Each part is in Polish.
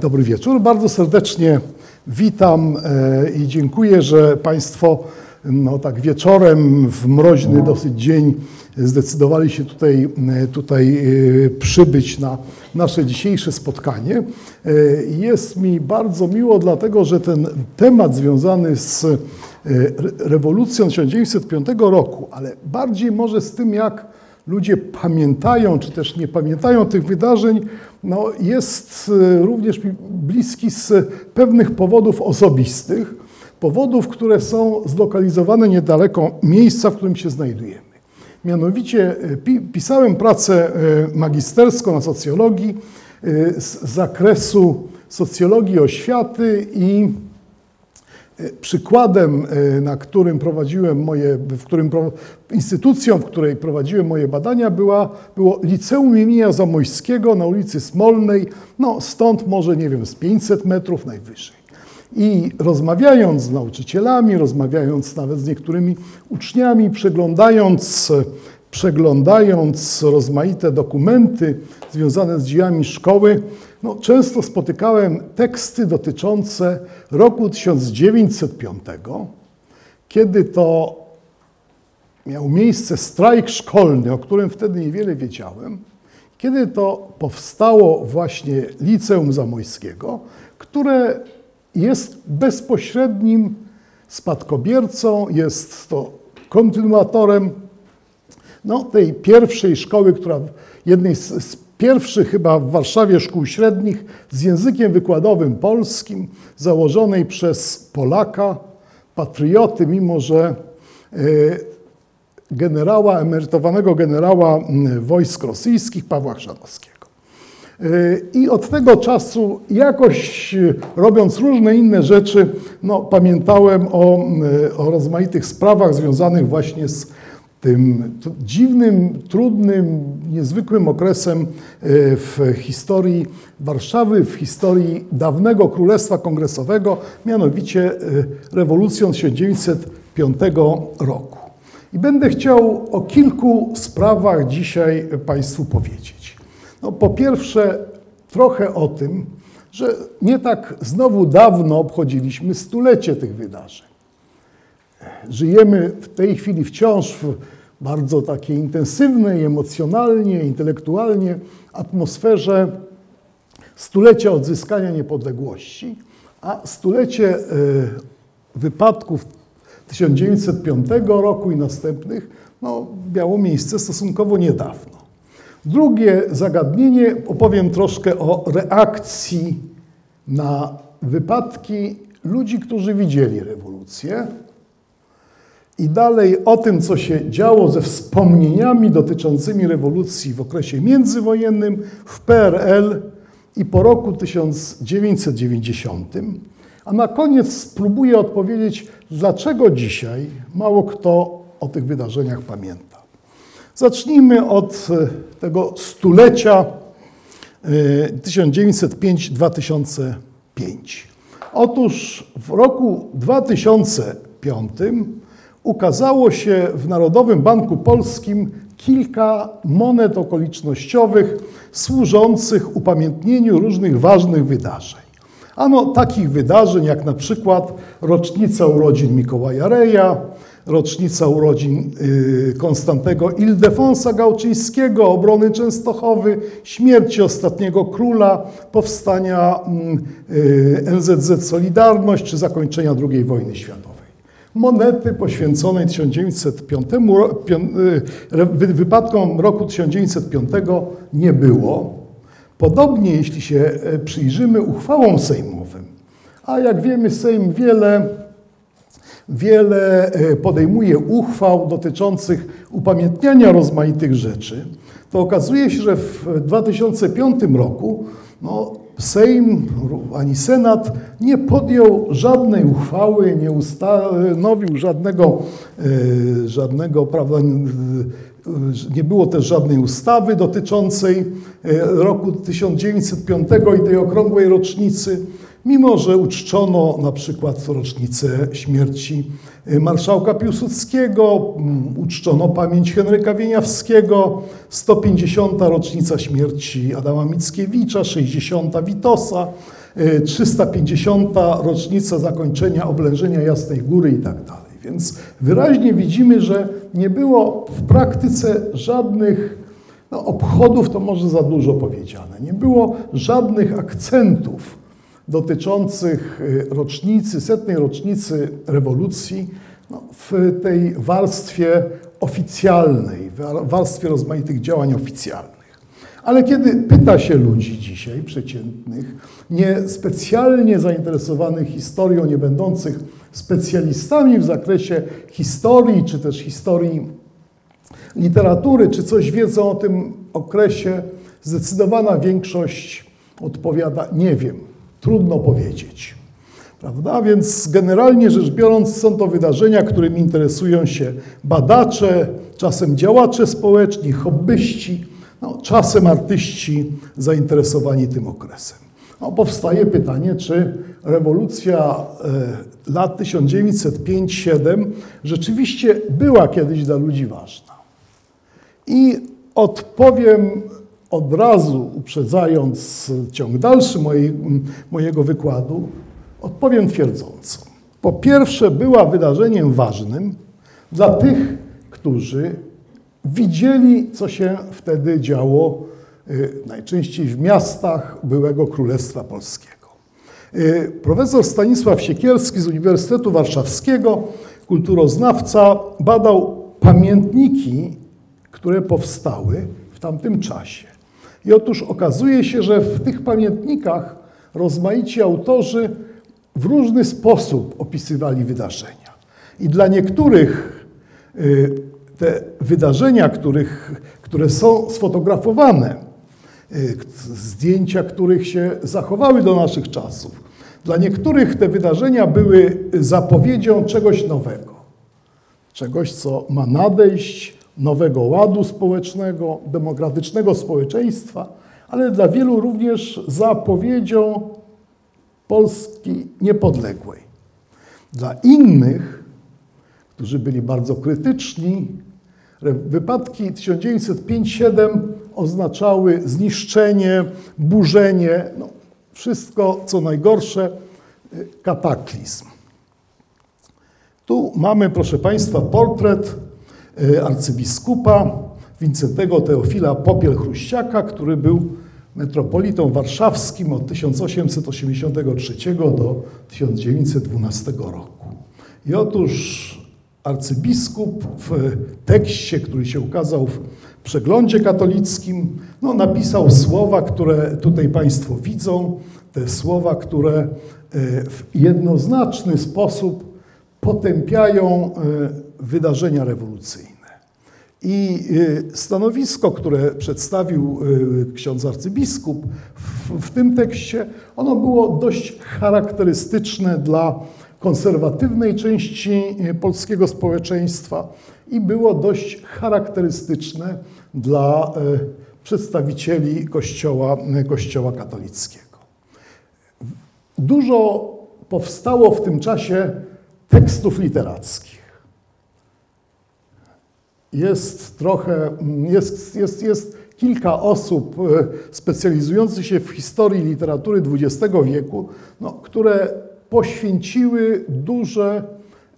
Dobry wieczór. Bardzo serdecznie witam e, i dziękuję, że Państwo no, tak wieczorem w mroźny dosyć dzień zdecydowali się tutaj, e, tutaj e, przybyć na nasze dzisiejsze spotkanie. Jest mi bardzo miło, dlatego że ten temat związany z rewolucją 1905 roku, ale bardziej może z tym, jak ludzie pamiętają, czy też nie pamiętają tych wydarzeń, no jest e, również bliski z pewnych powodów osobistych, powodów, które są zlokalizowane niedaleko miejsca, w którym się znajdujemy. Mianowicie e, pisałem pracę e, magisterską na socjologii z zakresu socjologii oświaty i Przykładem, e, na którym prowadziłem moje, w którym, instytucją, w której prowadziłem moje badania była, było Liceum imienia Zamojskiego na ulicy Smolnej, no stąd może, nie wiem, z 500 metrów najwyżej. I rozmawiając z nauczycielami, rozmawiając nawet z niektórymi uczniami, przeglądając przeglądając rozmaite dokumenty związane z dziejami szkoły, no, często spotykałem teksty dotyczące roku 1905, kiedy to miał miejsce strajk szkolny, o którym wtedy niewiele wiedziałem, kiedy to powstało właśnie Liceum Zamojskiego, które jest bezpośrednim spadkobiercą, jest to kontynuatorem no, tej pierwszej szkoły, która jednej z, z pierwszych chyba w Warszawie szkół średnich z językiem wykładowym polskim, założonej przez Polaka, patrioty, mimo że e, generała, emerytowanego generała wojsk rosyjskich Pawła Chrzanowskiego. E, I od tego czasu, jakoś robiąc różne inne rzeczy, no, pamiętałem o, o rozmaitych sprawach związanych właśnie z tym dziwnym, trudnym, niezwykłym okresem e, w historii Warszawy, w historii dawnego Królestwa Kongresowego, mianowicie e, rewolucją 1905 roku. I będę chciał o kilku sprawach dzisiaj Państwu powiedzieć. No, po pierwsze, trochę o tym, że nie tak znowu dawno obchodziliśmy stulecie tych wydarzeń. Żyjemy w tej chwili wciąż w bardzo takiej intensywnej, emocjonalnie, intelektualnie atmosferze stulecia odzyskania niepodległości, a stulecie e, wypadków 1905 roku i następnych no, miało miejsce stosunkowo niedawno. Drugie zagadnienie opowiem troszkę o reakcji na wypadki ludzi, którzy widzieli rewolucję, i dalej o tym, co się działo ze wspomnieniami dotyczącymi rewolucji w okresie międzywojennym w PRL i po roku 1990. A na koniec spróbuję odpowiedzieć, dlaczego dzisiaj mało kto o tych wydarzeniach pamięta. Zacznijmy od e, tego stulecia 1905-2005. E, Otóż w roku 2005 ukazało się w Narodowym Banku Polskim kilka monet okolicznościowych służących upamiętnieniu różnych ważnych wydarzeń. Ano takich wydarzeń jak na przykład rocznica urodzin Mikołaja Reja, rocznica urodzin y, Konstantego Ildefonsa Gałczyńskiego, obrony Częstochowy, śmierci ostatniego króla, powstania mm, y, NZZ Solidarność czy zakończenia II wojny światowej monety poświęconej 1905, y, wypadkom roku 1905 nie było. Podobnie, jeśli się e, przyjrzymy uchwałom sejmowym, a jak wiemy, Sejm wiele, wiele e, podejmuje uchwał dotyczących upamiętniania rozmaitych rzeczy, to okazuje się, że w 2005 roku no, Sejm ani Senat nie podjął żadnej uchwały, nie ustanowił żadnego, e, żadnego prawda, nie było też żadnej ustawy dotyczącej e, roku 1905 i tej okrągłej rocznicy, mimo że uczczono na przykład rocznicę śmierci e, marszałka Piłsudskiego, uczczono pamięć Henryka Wieniawskiego, 150. rocznica śmierci Adama Mickiewicza, 60. Witosa, 350. rocznica zakończenia oblężenia Jasnej Góry i tak dalej. Więc wyraźnie widzimy, że nie było w praktyce żadnych no, obchodów, to może za dużo powiedziane. Nie było żadnych akcentów dotyczących rocznicy, setnej rocznicy rewolucji no, w tej warstwie oficjalnej, w warstwie rozmaitych działań oficjalnych. Ale kiedy pyta się ludzi dzisiaj, przeciętnych, nie specjalnie zainteresowanych historią, nie będących specjalistami w zakresie historii, czy też historii literatury, czy coś wiedzą o tym okresie, zdecydowana większość odpowiada: Nie wiem, trudno powiedzieć. Prawda? Więc generalnie rzecz biorąc, są to wydarzenia, którymi interesują się badacze, czasem działacze społeczni, hobbyści, no, czasem artyści zainteresowani tym okresem. No, powstaje pytanie, czy rewolucja e, lat 1905-7 rzeczywiście była kiedyś dla ludzi ważna. I odpowiem od razu, uprzedzając ciąg dalszy mojej, mojego wykładu, odpowiem twierdząco. Po pierwsze, była wydarzeniem ważnym dla tych, którzy widzieli, co się wtedy działo y, najczęściej w miastach byłego Królestwa Polskiego. Y, profesor Stanisław Siekierski z Uniwersytetu Warszawskiego, kulturoznawca, badał pamiętniki, które powstały w tamtym czasie. I otóż okazuje się, że w tych pamiętnikach rozmaici autorzy w różny sposób opisywali wydarzenia. I dla niektórych y, te wydarzenia, których, które są sfotografowane, y, zdjęcia których się zachowały do naszych czasów, dla niektórych te wydarzenia były zapowiedzią czegoś nowego. Czegoś, co ma nadejść, nowego ładu społecznego, demokratycznego społeczeństwa, ale dla wielu również zapowiedzią Polski niepodległej. Dla innych, którzy byli bardzo krytyczni, wypadki 1905-7 oznaczały zniszczenie, burzenie, no, wszystko co najgorsze, y, kataklizm. Tu mamy, proszę Państwa, portret arcybiskupa Wincentego Teofila Popiel-Chruściaka, który był metropolitą warszawskim od 1883 do 1912 roku. I otóż arcybiskup w tekście, który się ukazał w przeglądzie katolickim, no, napisał słowa, które tutaj Państwo widzą, te słowa, które e, w jednoznaczny sposób potępiają e, wydarzenia rewolucyjne. I y, stanowisko, które przedstawił y, ksiądz arcybiskup w, w, tym tekście, ono było dość charakterystyczne dla konserwatywnej części y, polskiego społeczeństwa i było dość charakterystyczne dla przedstawicieli kościoła, kościoła katolickiego. Dużo powstało w tym czasie tekstów literackich jest trochę, jest, jest, jest kilka osób e, specjalizujących się w historii literatury XX wieku, no, które poświęciły duże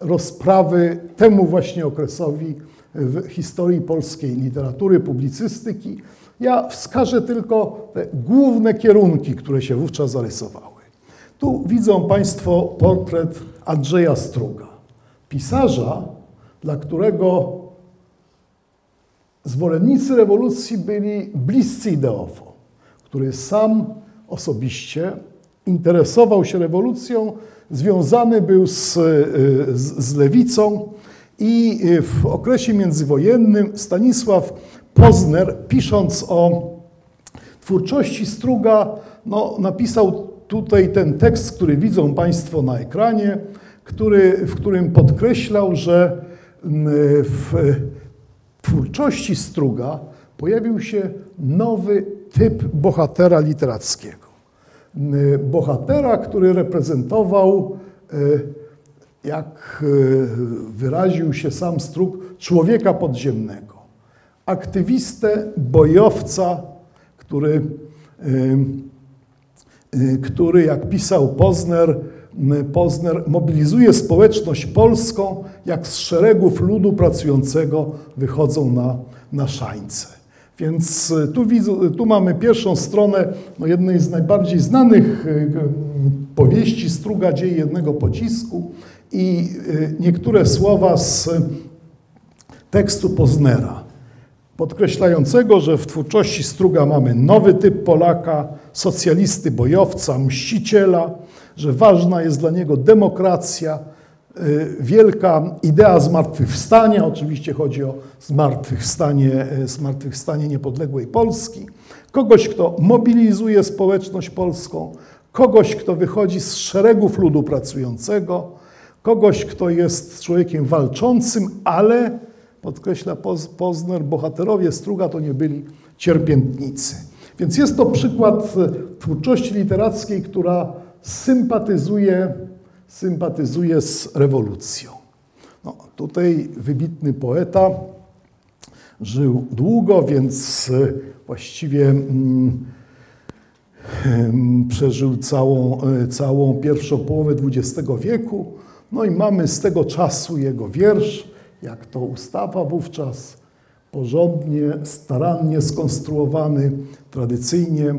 rozprawy temu właśnie okresowi w historii polskiej literatury, publicystyki. Ja wskażę tylko te główne kierunki, które się wówczas zarysowały. Tu widzą Państwo portret Andrzeja Struga, pisarza, dla którego Zwolennicy rewolucji byli bliscy ideowo, który sam osobiście interesował się rewolucją, związany był z, z, z lewicą i w okresie międzywojennym Stanisław Pozner, pisząc o twórczości Struga, no, napisał tutaj ten tekst, który widzą Państwo na ekranie, który, w którym podkreślał, że w twórczości Struga pojawił się nowy typ bohatera literackiego. Bohatera, który reprezentował, e, jak e, wyraził się sam Strug, człowieka podziemnego. Aktywistę, bojowca, który który, jak pisał Pozner, Pozner mobilizuje społeczność polską, jak z szeregów ludu pracującego wychodzą na, na szańce. Więc tu, widzę, tu mamy pierwszą stronę no jednej z najbardziej znanych powieści Struga Dzieje Jednego Pocisku i niektóre słowa z tekstu Poznera, podkreślającego, że w twórczości Struga mamy nowy typ Polaka, socjalisty, bojowca, mściciela, że ważna jest dla niego demokracja, y, wielka idea zmartwychwstania, oczywiście chodzi o zmartwychwstanie, y, zmartwychwstanie niepodległej Polski, kogoś, kto mobilizuje społeczność polską, kogoś, kto wychodzi z szeregów ludu pracującego, kogoś, kto jest człowiekiem walczącym, ale podkreśla Pozner, bohaterowie Struga to nie byli cierpiętnicy. Więc jest to przykład e, twórczości literackiej, która sympatyzuje, sympatyzuje z rewolucją. No, tutaj wybitny poeta żył długo, więc e, właściwie mm, przeżył całą, e, całą pierwszą połowę XX wieku. No i mamy z tego czasu jego wiersz, jak to ustawa wówczas, porządnie, starannie skonstruowany, tradycyjnie.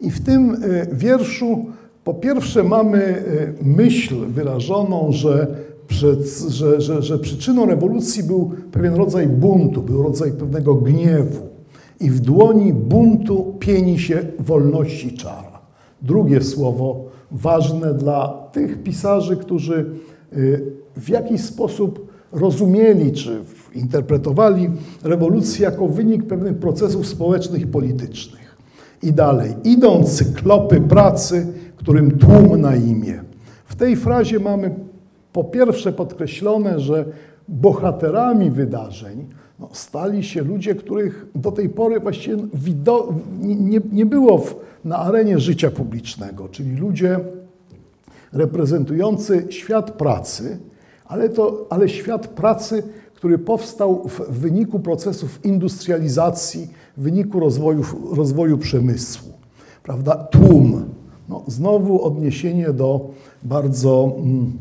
I w tym e, wierszu po pierwsze mamy e, myśl wyrażoną, że, przed, że, że, że przyczyną rewolucji był pewien rodzaj buntu, był rodzaj pewnego gniewu. I w dłoni buntu pieni się wolności czara. Drugie słowo ważne dla tych pisarzy, którzy e, w jakiś sposób rozumieli czy interpretowali rewolucję jako wynik pewnych procesów społecznych i politycznych. I dalej, idą cyklopy pracy, którym tłum na imię. W tej frazie mamy po pierwsze podkreślone, że bohaterami wydarzeń no, stali się ludzie, których do tej pory właściwie nie, nie było w, na arenie życia publicznego, czyli ludzie reprezentujący świat pracy, ale, to, ale świat pracy, który powstał w wyniku procesów industrializacji, w wyniku rozwoju, rozwoju przemysłu. Prawda? Tłum. No, znowu odniesienie do bardzo mm,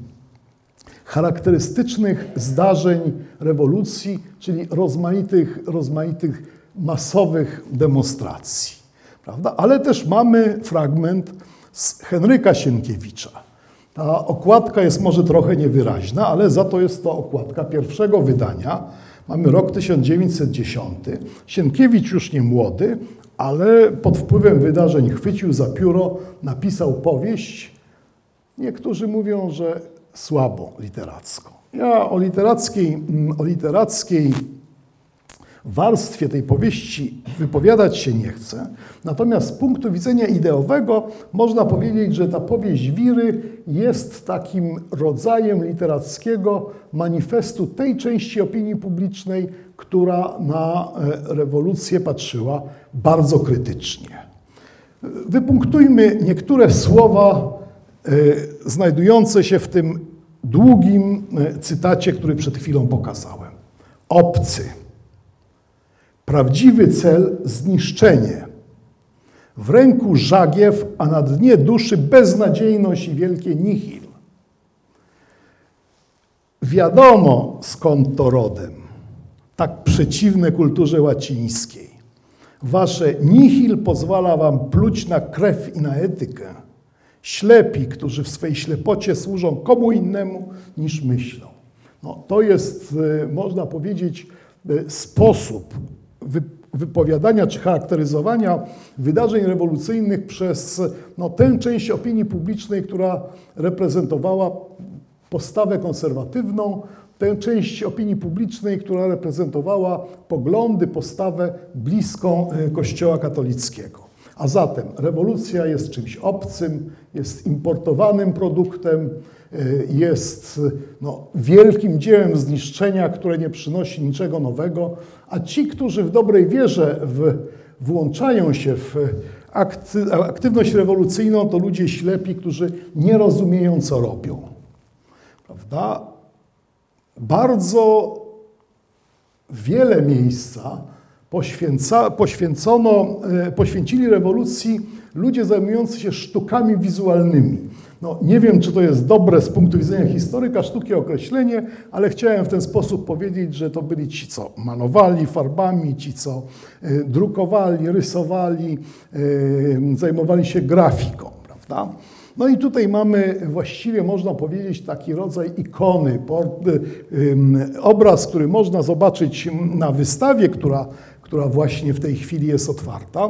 charakterystycznych zdarzeń rewolucji, czyli rozmaitych, rozmaitych masowych demonstracji. Prawda? Ale też mamy fragment z Henryka Sienkiewicza ta okładka jest może trochę niewyraźna, ale za to jest to okładka pierwszego wydania. Mamy rok 1910. Sienkiewicz już nie młody, ale pod wpływem wydarzeń chwycił za pióro, napisał powieść. Niektórzy mówią, że słabo literacko. Ja o literackiej, mm, o literackiej warstwie tej powieści wypowiadać się nie chcę. Natomiast z punktu widzenia ideowego można powiedzieć, że ta powieść Wiry jest takim rodzajem literackiego manifestu tej części opinii publicznej, która na e, rewolucję patrzyła bardzo krytycznie. Wypunktujmy niektóre słowa e, znajdujące się w tym długim e, cytacie, który przed chwilą pokazałem. Obcy Prawdziwy cel zniszczenie. W ręku żagiew, a na dnie duszy beznadziejność i wielkie nihil. Wiadomo skąd to rodem, tak przeciwne kulturze łacińskiej. Wasze nihil pozwala wam pluć na krew i na etykę. Ślepi, którzy w swej ślepocie służą komu innemu niż myślą. No, to jest, e, można powiedzieć, e, sposób, wypowiadania czy charakteryzowania wydarzeń rewolucyjnych przez no, tę część opinii publicznej, która reprezentowała postawę konserwatywną, tę część opinii publicznej, która reprezentowała poglądy, postawę bliską e, Kościoła katolickiego. A zatem rewolucja jest czymś obcym, jest importowanym produktem, jest no, wielkim dziełem zniszczenia, które nie przynosi niczego nowego, a ci, którzy w dobrej wierze w, włączają się w akty, aktywność rewolucyjną, to ludzie ślepi, którzy nie rozumieją, co robią. Prawda? Bardzo wiele miejsca poświęca, poświęcono, e, poświęcili rewolucji ludzie zajmujący się sztukami wizualnymi. No, nie wiem, czy to jest dobre z punktu widzenia historyka sztuki określenie, ale chciałem w ten sposób powiedzieć, że to byli ci, co malowali farbami, ci, co y, drukowali, rysowali, y, zajmowali się grafiką, prawda? No i tutaj mamy właściwie można powiedzieć taki rodzaj ikony, obraz, który można zobaczyć na wystawie, która, która właśnie w tej chwili jest otwarta.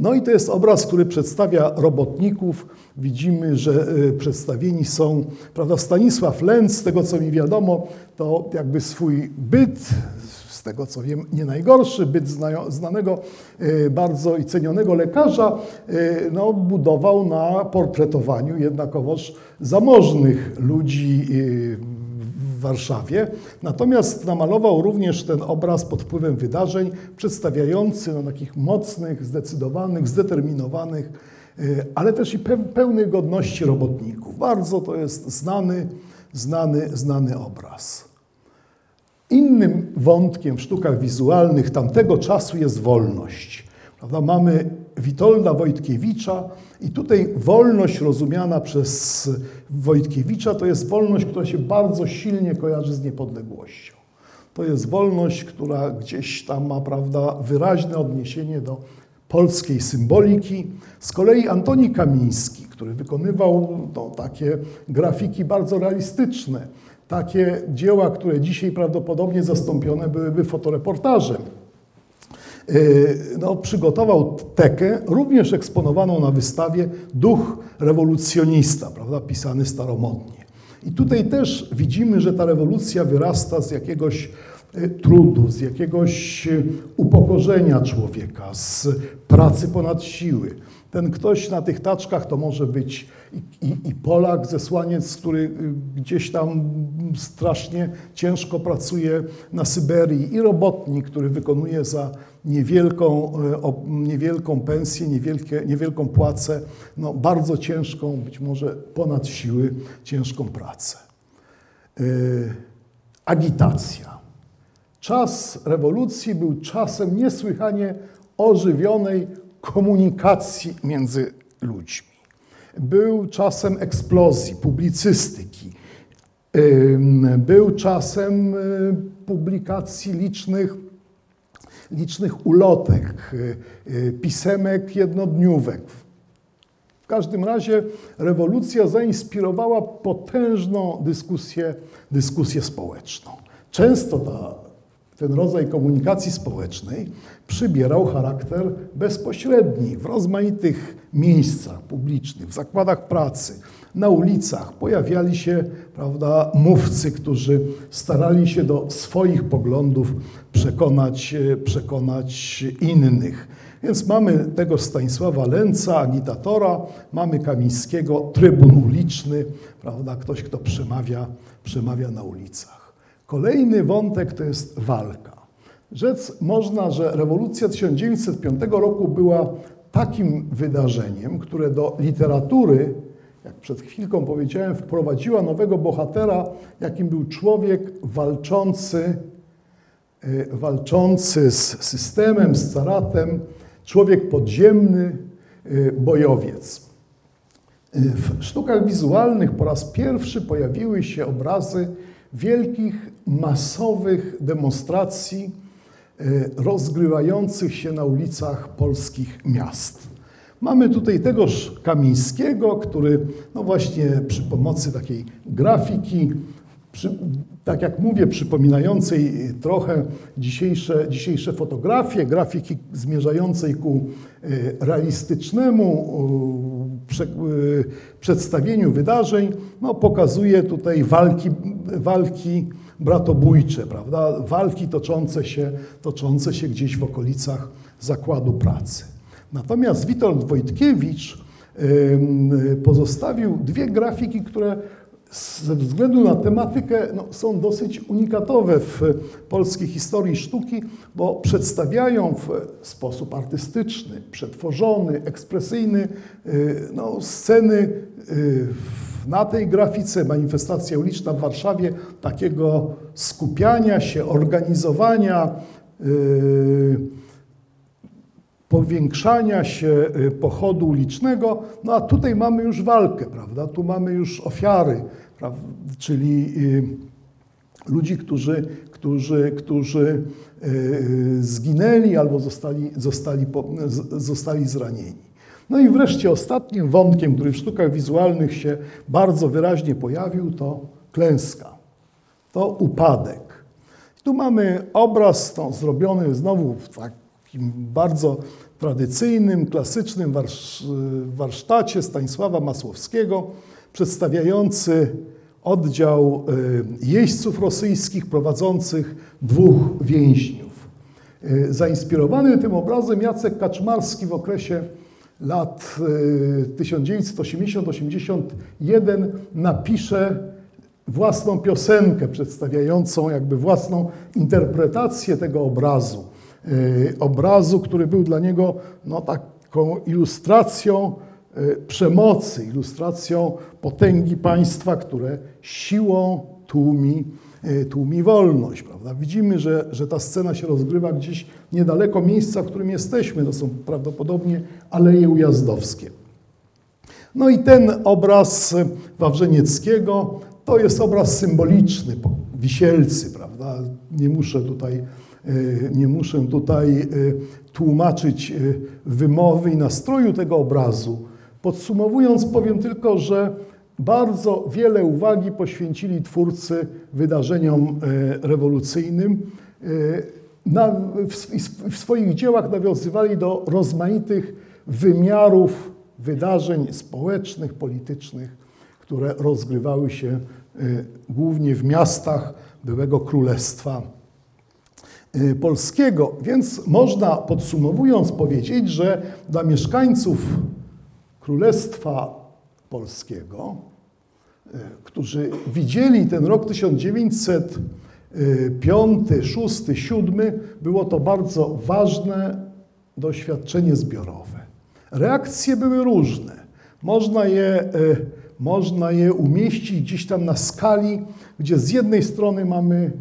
No i to jest obraz, który przedstawia robotników. Widzimy, że y, przedstawieni są, prawda, Stanisław Lenz, z tego co mi wiadomo, to jakby swój byt, z tego co wiem, nie najgorszy, byt znanego y, bardzo i cenionego lekarza, y, no, budował na portretowaniu jednakowoż zamożnych ludzi w Warszawie. Natomiast namalował również ten obraz pod wpływem wydarzeń, przedstawiający no, takich mocnych, zdecydowanych, zdeterminowanych, y, ale też i pełnych godności robotników. Bardzo to jest znany, znany, znany obraz. Innym wątkiem w sztukach wizualnych tamtego czasu jest wolność. Prawda? Mamy Witolda Wojtkiewicza i tutaj wolność rozumiana przez Wojtkiewicza to jest wolność, która się bardzo silnie kojarzy z niepodległością. To jest wolność, która gdzieś tam ma prawda, wyraźne odniesienie do polskiej symboliki. Z kolei Antoni Kamiński, który wykonywał no, takie grafiki bardzo realistyczne, takie dzieła, które dzisiaj prawdopodobnie zastąpione byłyby fotoreportażem. Y, no, przygotował tekę, również eksponowaną na wystawie Duch rewolucjonista, prawda, pisany staromodnie. I tutaj też widzimy, że ta rewolucja wyrasta z jakiegoś y, trudu, z jakiegoś y, upokorzenia człowieka, z pracy ponad siły. Ten ktoś na tych taczkach to może być i, i, Polak, zesłaniec, który gdzieś tam strasznie ciężko pracuje na Syberii, i robotnik, który wykonuje za niewielką, e, niewielką pensję, niewielkie, niewielką płacę, no bardzo ciężką, być może ponad siły, ciężką pracę. E, agitacja. Czas rewolucji był czasem niesłychanie ożywionej komunikacji między ludźmi. Był czasem eksplozji, publicystyki. Był czasem e, publikacji licznych licznych ulotek, y, y, pisemek jednodniówek. W każdym razie rewolucja zainspirowała potężną dyskusję, dyskusję społeczną. Często ta, ten rodzaj komunikacji społecznej przybierał charakter bezpośredni w rozmaitych miejscach publicznych, w zakładach pracy, na ulicach pojawiali się prawda, mówcy, którzy starali się do swoich poglądów przekonać, e, przekonać innych. Więc mamy tego Stanisława Lęca, agitatora, mamy Kamińskiego, trybun uliczny, prawda, ktoś, kto przemawia, przemawia na ulicach. Kolejny wątek to jest walka. Rzec można, że rewolucja 1905 roku była takim wydarzeniem, które do literatury jak przed chwilką powiedziałem, wprowadziła nowego bohatera, jakim był człowiek walczący, e, walczący z systemem, z caratem, człowiek podziemny, e, bojowiec. E, w sztukach wizualnych po raz pierwszy pojawiły się obrazy wielkich, masowych demonstracji rozgrywających się na ulicach polskich miast. Mamy tutaj tegoż Kamińskiego, który no właśnie przy pomocy takiej grafiki, przy, tak jak mówię, przypominającej trochę dzisiejsze, dzisiejsze fotografie, grafiki zmierzającej ku e, realistycznemu prze, e, przedstawieniu wydarzeń, no pokazuje tutaj walki, walki bratobójcze, prawda? walki toczące się, toczące się gdzieś w okolicach zakładu pracy. Natomiast Witold Wojtkiewicz pozostawił dwie grafiki, które ze względu na tematykę no, są dosyć unikatowe w polskiej historii sztuki, bo przedstawiają w sposób artystyczny, przetworzony, ekspresyjny y, no, sceny y, na tej grafice manifestacja uliczna w Warszawie takiego skupiania się, organizowania, yy, powiększania się pochodu ulicznego, no a tutaj mamy już walkę, prawda? Tu mamy już ofiary, prawda? czyli ludzi, którzy, którzy, którzy zginęli albo zostali, zostali, zostali zranieni. No i wreszcie ostatnim wątkiem, który w sztukach wizualnych się bardzo wyraźnie pojawił, to klęska, to upadek. Tu mamy obraz to zrobiony znowu w takim bardzo tradycyjnym, klasycznym warsztacie Stanisława Masłowskiego, przedstawiający oddział y, jeźdźców rosyjskich prowadzących dwóch więźniów. Y, zainspirowany tym obrazem Jacek Kaczmarski w okresie lat 1980-81 y, napisze własną piosenkę przedstawiającą jakby własną interpretację tego obrazu. Y, obrazu, który był dla niego no, taką ilustracją y, przemocy, ilustracją potęgi państwa, które siłą tłumi, tłumi wolność. Prawda? Widzimy, że, że ta scena się rozgrywa gdzieś niedaleko miejsca, w którym jesteśmy. To są prawdopodobnie Aleje Ujazdowskie. No i ten obraz Wawrzenieckiego to jest obraz symboliczny, wisielcy, prawda? Nie muszę tutaj, nie muszę tutaj e, tłumaczyć e, wymowy i nastroju tego obrazu. Podsumowując, powiem tylko, że bardzo wiele uwagi poświęcili twórcy wydarzeniom rewolucyjnym. W, swoich dziełach nawiązywali do rozmaitych wymiarów wydarzeń społecznych, politycznych, które rozgrywały się y, głównie w miastach byłego Królestwa y, Polskiego. Więc można podsumowując powiedzieć, że dla mieszkańców Królestwa Polskiego, y, którzy widzieli ten rok 1905, 6, 7, było to bardzo ważne doświadczenie zbiorowe. Reakcje były różne. Można je można je umieścić gdzieś tam na skali, gdzie z jednej strony mamy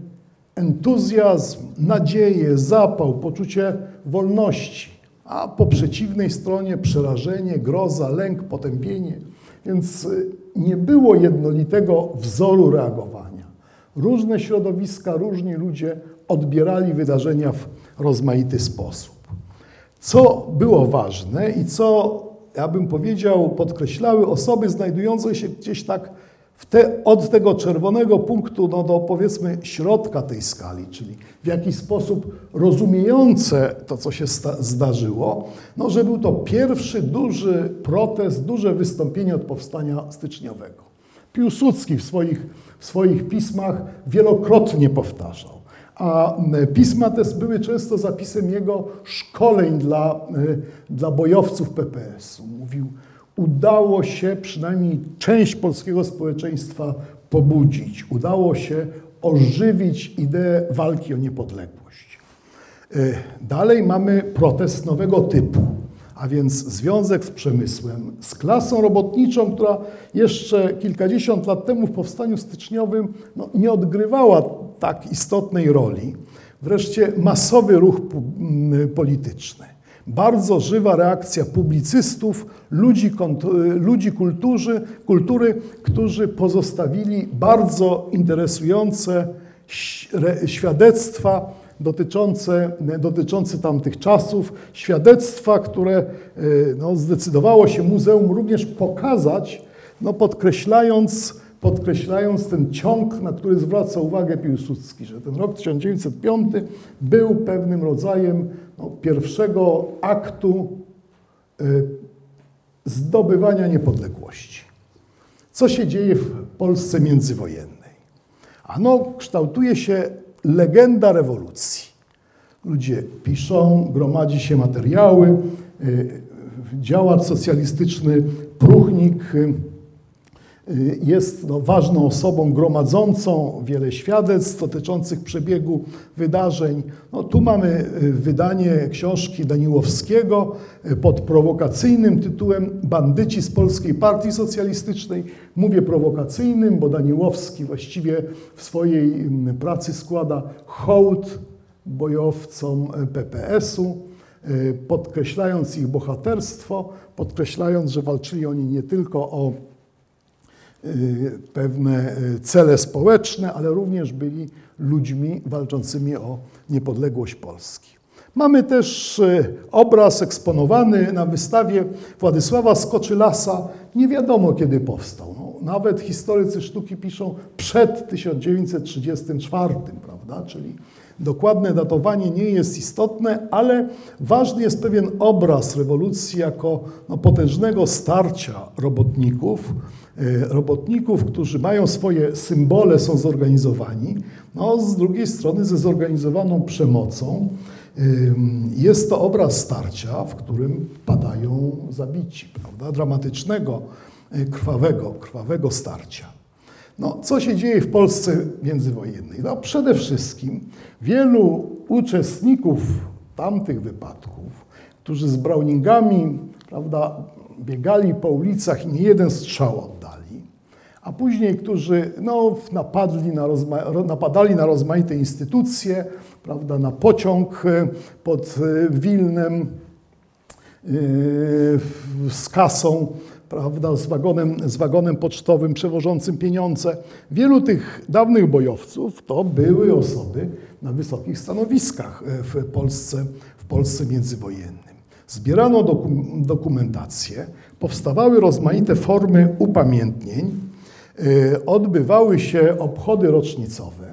entuzjazm, nadzieję, zapał, poczucie wolności, a po przeciwnej stronie przerażenie, groza, lęk, potępienie. Więc y, nie było jednolitego wzoru reagowania. Różne środowiska, różni ludzie odbierali wydarzenia w rozmaity sposób. Co było ważne i co ja bym powiedział, podkreślały osoby znajdujące się gdzieś tak te, od tego czerwonego punktu no, do powiedzmy środka tej skali, czyli w jakiś sposób rozumiejące to, co się zdarzyło, no, że był to pierwszy duży protest, duże wystąpienie od powstania styczniowego. Piłsudski w swoich, w swoich pismach wielokrotnie powtarzał a pisma te były często zapisem jego szkoleń dla, e, dla bojowców PPS-u. Mówił, udało się przynajmniej część polskiego społeczeństwa pobudzić, udało się ożywić ideę walki o niepodległość. E, dalej mamy protest nowego typu a więc związek z przemysłem, z klasą robotniczą, która jeszcze kilkadziesiąt lat temu w powstaniu styczniowym no, nie odgrywała tak istotnej roli. Wreszcie masowy ruch polityczny. Bardzo żywa reakcja publicystów, ludzi, ludzi kultury, kultury, którzy pozostawili bardzo interesujące świadectwa dotyczące, dotyczące tamtych czasów, świadectwa, które e, no, zdecydowało się muzeum również pokazać, no, podkreślając, podkreślając ten ciąg, na który zwraca uwagę Piłsudski, że ten rok 1905 był pewnym rodzajem no, pierwszego aktu y, zdobywania niepodległości. Co się dzieje w Polsce międzywojennej? Ano kształtuje się legenda rewolucji. Ludzie piszą, gromadzi się materiały, y, działacz socjalistyczny, próchnik y, jest no, ważną osobą gromadzącą wiele świadectw dotyczących przebiegu wydarzeń. No, tu mamy y, wydanie książki Daniłowskiego pod prowokacyjnym tytułem Bandyci z Polskiej Partii Socjalistycznej. Mówię prowokacyjnym, bo Daniłowski właściwie w swojej mm, pracy składa hołd bojowcom PPS-u. podkreślając ich bohaterstwo, podkreślając, że walczyli oni nie tylko o pewne cele społeczne, ale również byli ludźmi walczącymi o niepodległość Polski. Mamy też obraz eksponowany na wystawie Władysława Skoczylasa. Nie wiadomo kiedy powstał. No, nawet historycy sztuki piszą przed 1934, prawda? Czyli dokładne datowanie nie jest istotne, ale ważny jest pewien obraz rewolucji jako no, potężnego starcia robotników, robotników, którzy mają swoje symbole, są zorganizowani, no, z drugiej strony ze zorganizowaną przemocą. Jest to obraz starcia, w którym padają zabici, prawda? dramatycznego, krwawego, krwawego starcia. No, co się dzieje w Polsce międzywojennej? No, przede wszystkim wielu uczestników tamtych wypadków, którzy z Browningami prawda, biegali po ulicach i nie jeden strzał oddali, a później, którzy no, napadli na napadali na rozmaite instytucje, prawda, na pociąg e, pod e, Wilnem e, z kasą, prawda, z wagonem, z wagonem pocztowym przewożącym pieniądze. Wielu tych dawnych bojowców to były osoby na wysokich stanowiskach w Polsce, w Polsce międzywojennej. Zbierano dokumentację, powstawały rozmaite formy upamiętnień, odbywały się obchody rocznicowe.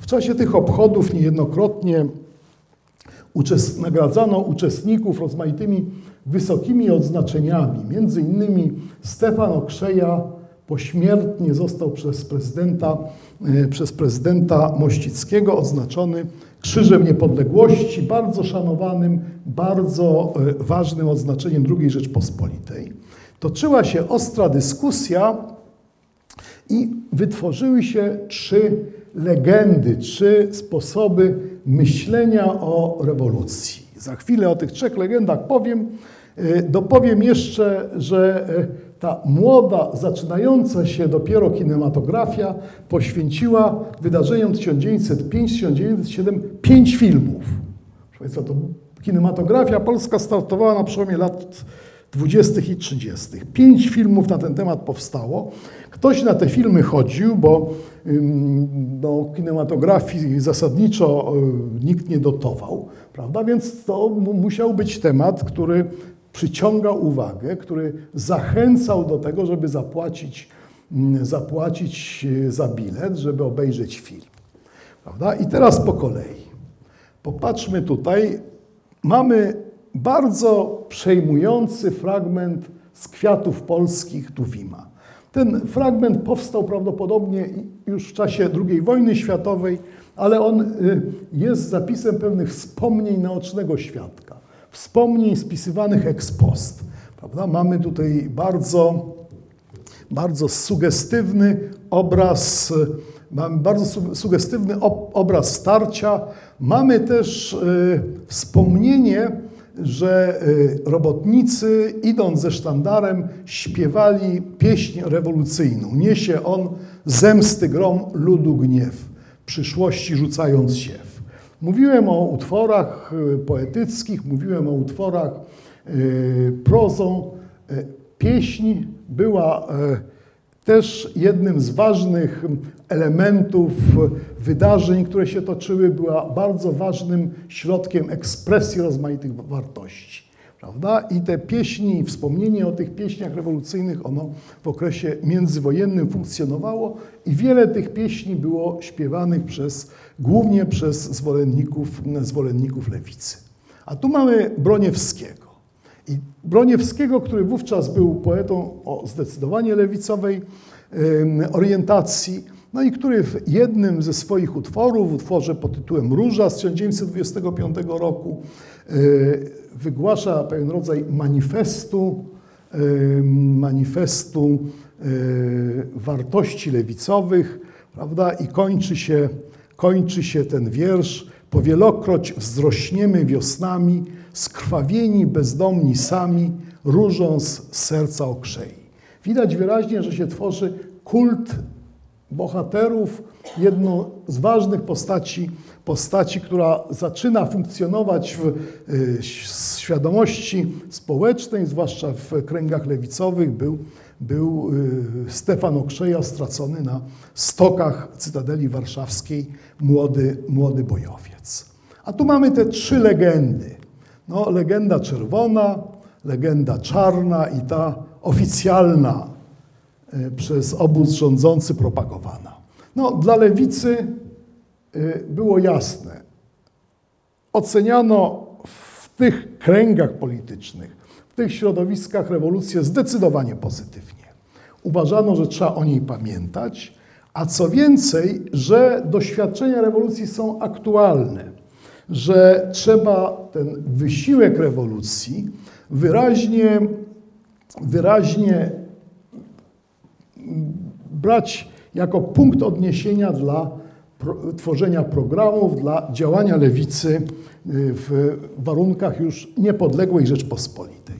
W czasie tych obchodów niejednokrotnie nagradzano uczestników rozmaitymi wysokimi odznaczeniami. Między innymi Stefan Okrzeja pośmiertnie został przez prezydenta, przez prezydenta Mościckiego odznaczony Krzyżem Niepodległości, bardzo szanowanym, bardzo ważnym odznaczeniem II Rzeczpospolitej. Toczyła się ostra dyskusja i wytworzyły się trzy legendy, trzy sposoby myślenia o rewolucji. Za chwilę o tych trzech legendach powiem. Dopowiem jeszcze, że ta młoda, zaczynająca się dopiero kinematografia poświęciła wydarzeniom 1905-1907 pięć filmów. Proszę Państwa, to kinematografia polska startowała na przełomie lat 20. i 30. Pięć filmów na ten temat powstało. Ktoś na te filmy chodził, bo do kinematografii zasadniczo nikt nie dotował, prawda? Więc to musiał być temat, który przyciągał uwagę, który zachęcał do tego, żeby zapłacić, zapłacić za bilet, żeby obejrzeć film. Prawda? I teraz po kolei. Popatrzmy tutaj. Mamy bardzo przejmujący fragment z kwiatów polskich Tuwima. Ten fragment powstał prawdopodobnie już w czasie II wojny światowej, ale on jest zapisem pewnych wspomnień naocznego świadka, wspomnień spisywanych ex post. Prawda? Mamy tutaj bardzo, bardzo sugestywny obraz, mamy bardzo sugestywny obraz starcia. Mamy też wspomnienie, że robotnicy, idąc ze sztandarem, śpiewali pieśń rewolucyjną. Niesie on zemsty grom, ludu gniew, przyszłości rzucając siew. Mówiłem o utworach poetyckich, mówiłem o utworach prozą. Pieśń była też jednym z ważnych elementów wydarzeń, które się toczyły, była bardzo ważnym środkiem ekspresji rozmaitych wartości. Prawda? I te pieśni, wspomnienie o tych pieśniach rewolucyjnych, ono w okresie międzywojennym funkcjonowało i wiele tych pieśni było śpiewanych przez, głównie przez zwolenników, zwolenników lewicy. A tu mamy Broniewskiego. I Broniewskiego, który wówczas był poetą o zdecydowanie lewicowej orientacji, no i który w jednym ze swoich utworów, w utworze pod tytułem Róża z 1925 roku, wygłasza pewien rodzaj manifestu, manifestu wartości lewicowych, prawda? I kończy się, kończy się ten wiersz. Powielokroć wzrośniemy wiosnami, skrwawieni, bezdomni sami, różą z serca okrzei. Widać wyraźnie, że się tworzy kult bohaterów, jedną z ważnych postaci, postaci, która zaczyna funkcjonować w y, świadomości społecznej, zwłaszcza w kręgach lewicowych, był, był y, Stefan Okrzeja, stracony na stokach Cytadeli Warszawskiej, młody, młody bojowiec. A tu mamy te trzy legendy. No, legenda czerwona, legenda czarna i ta oficjalna, e, przez obóz rządzący propagowana. No, dla lewicy e, było jasne. Oceniano w tych kręgach politycznych, w tych środowiskach rewolucję zdecydowanie pozytywnie. Uważano, że trzeba o niej pamiętać, a co więcej, że doświadczenia rewolucji są aktualne, że trzeba ten wysiłek rewolucji wyraźnie, wyraźnie brać jako punkt odniesienia dla tworzenia programów, dla działania lewicy y, w warunkach już niepodległej Rzeczpospolitej.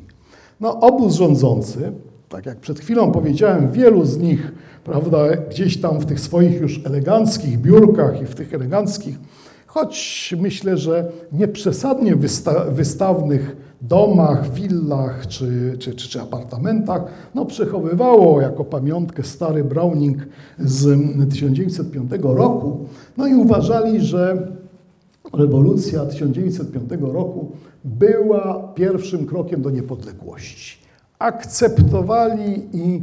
No, obóz rządzący, tak jak przed chwilą powiedziałem, wielu z nich, prawda, gdzieś tam w tych swoich już eleganckich biurkach i w tych eleganckich, choć myślę, że nieprzesadnie wysta wystawnych domach, willach czy, czy, czy, czy, apartamentach, no, przechowywało jako pamiątkę stary Browning z 1905 roku. No i uważali, że rewolucja 1905 roku była pierwszym krokiem do niepodległości. Akceptowali i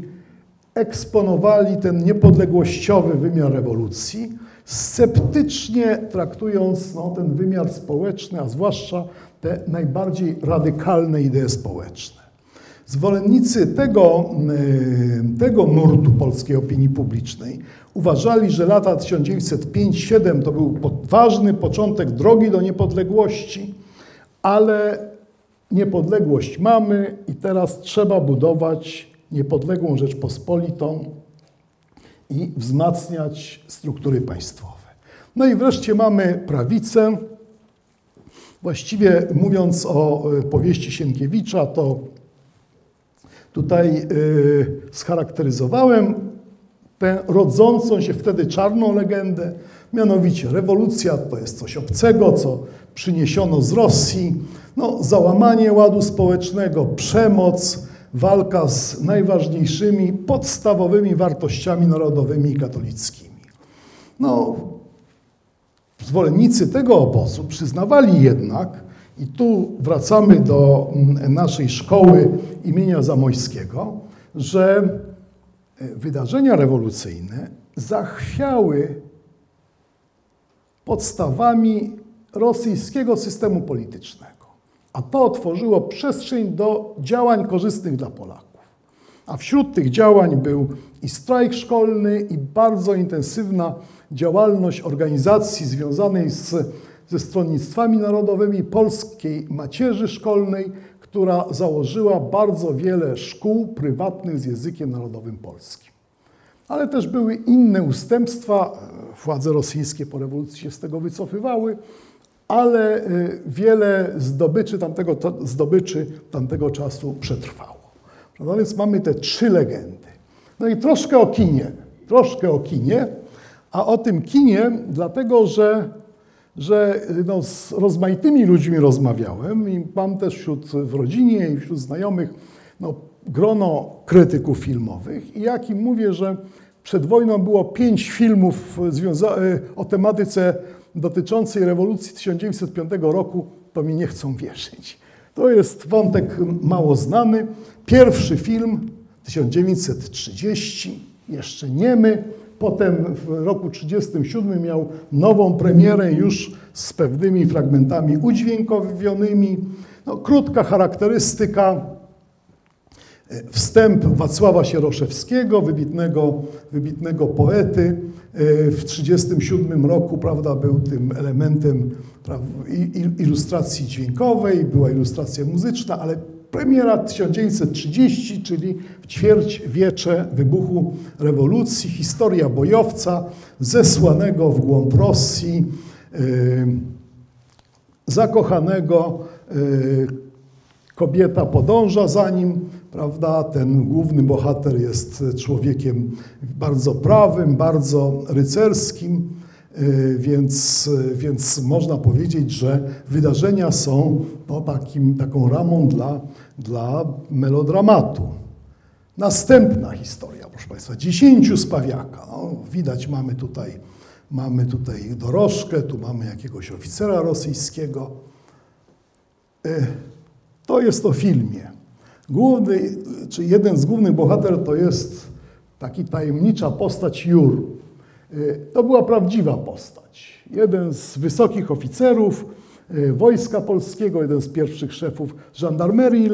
eksponowali ten niepodległościowy wymiar rewolucji, sceptycznie traktując no, ten wymiar społeczny, a zwłaszcza te najbardziej radykalne idee społeczne. Zwolennicy tego, y, tego nurtu polskiej opinii publicznej uważali, że lata 1905-1907 to był ważny początek drogi do niepodległości, ale niepodległość mamy i teraz trzeba budować niepodległą Rzeczpospolitą i wzmacniać struktury państwowe. No i wreszcie mamy prawicę, Właściwie mówiąc o e, powieści Sienkiewicza, to tutaj e, scharakteryzowałem tę rodzącą się wtedy czarną legendę, mianowicie rewolucja to jest coś obcego, co przyniesiono z Rosji, no, załamanie ładu społecznego, przemoc, walka z najważniejszymi, podstawowymi wartościami narodowymi i katolickimi. No, Zwolennicy tego obozu przyznawali jednak, i tu wracamy do mm, naszej szkoły imienia Zamojskiego, że e, wydarzenia rewolucyjne zachwiały podstawami rosyjskiego systemu politycznego. A to otworzyło przestrzeń do działań korzystnych dla Polaków. A wśród tych działań był i strajk szkolny, i bardzo intensywna działalność organizacji związanej z, ze stronnictwami narodowymi Polskiej Macierzy Szkolnej, która założyła bardzo wiele szkół prywatnych z językiem narodowym polskim. Ale też były inne ustępstwa, władze rosyjskie po rewolucji się z tego wycofywały, ale y, wiele zdobyczy tamtego, zdobyczy tamtego czasu przetrwało. No więc mamy te trzy legendy. No i troszkę o kinie, troszkę o kinie, a o tym kinie dlatego, że, że no, z rozmaitymi ludźmi rozmawiałem i mam też wśród, w rodzinie i wśród znajomych no, grono krytyków filmowych i jak im mówię, że przed wojną było pięć filmów o tematyce dotyczącej rewolucji 1905 roku, to mi nie chcą wierzyć. To jest wątek mało znany. Pierwszy film 1930, jeszcze niemy. Potem w roku 1937 miał nową premierę już z pewnymi fragmentami udźwiękowionymi. No, krótka charakterystyka, wstęp Wacława Sieroszewskiego, wybitnego, wybitnego poety. W 1937 roku prawda, był tym elementem ilustracji dźwiękowej, była ilustracja muzyczna, ale Premiera 1930, czyli w ćwierćwiecze wybuchu rewolucji, historia bojowca zesłanego w głąb Rosji, yy, zakochanego, yy, kobieta podąża za nim, prawda? Ten główny bohater jest człowiekiem bardzo prawym, bardzo rycerskim, y, więc, więc można powiedzieć, że wydarzenia są no, takim, taką ramą dla, dla melodramatu. Następna historia, proszę Państwa, dziesięciu spawiaka. No, widać, mamy tutaj, mamy tutaj dorożkę, tu mamy jakiegoś oficera rosyjskiego. Y, to jest o filmie. Główny, czy jeden z głównych bohaterów to jest taki tajemnicza postać Jur. Y, to była prawdziwa postać. Jeden z wysokich oficerów Wojska Polskiego, jeden z pierwszych szefów żandarmerii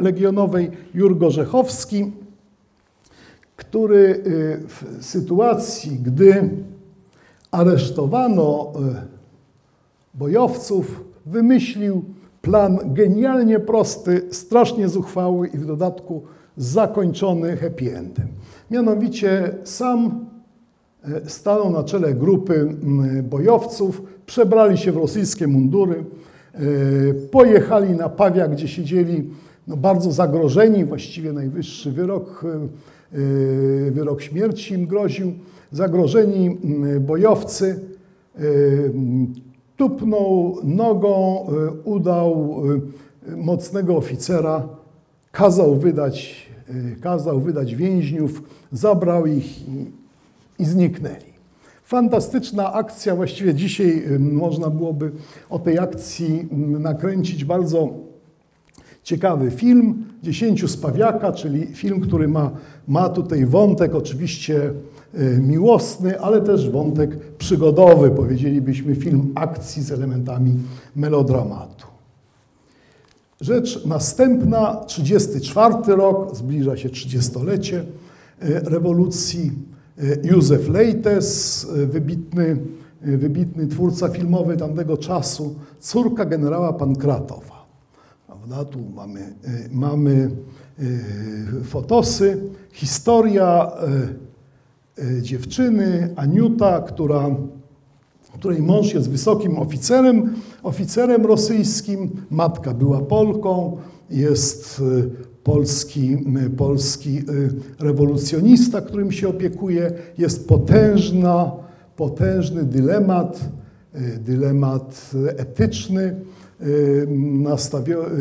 legionowej, Jur Gorzechowski, który y, w sytuacji, gdy aresztowano bojowców, wymyślił Plan genialnie prosty, strasznie zuchwały i w dodatku zakończony happy endem. Mianowicie sam e, stanął na czele grupy bojowców, przebrali się w rosyjskie mundury, e, pojechali na Pawia, gdzie siedzieli no, bardzo zagrożeni, właściwie najwyższy wyrok, e, wyrok śmierci im groził, zagrożeni bojowcy tupnął nogą, udał mocnego oficera, kazał wydać, kazał wydać więźniów, zabrał ich i, i zniknęli. Fantastyczna akcja, właściwie dzisiaj można byłoby o tej akcji nakręcić bardzo ciekawy film, Dziesięciu Spawiaka, czyli film, który ma, ma tutaj wątek oczywiście E, miłosny, ale też wątek przygodowy, powiedzielibyśmy film akcji z elementami melodramatu. Rzecz następna, 34 rok, zbliża się 30-lecie e, rewolucji. E, Józef Leites, wybitny, wybitny twórca filmowy tamtego czasu, córka generała Pankratowa. Prawda? Tu mamy, mamy fotosy, historia E, dziewczyny, Aniuta, która, której mąż jest wysokim oficerem, oficerem rosyjskim, matka była Polką, jest e, polski, polski e, rewolucjonista, którym się opiekuje, jest potężna, potężny dylemat, dylemat etyczny.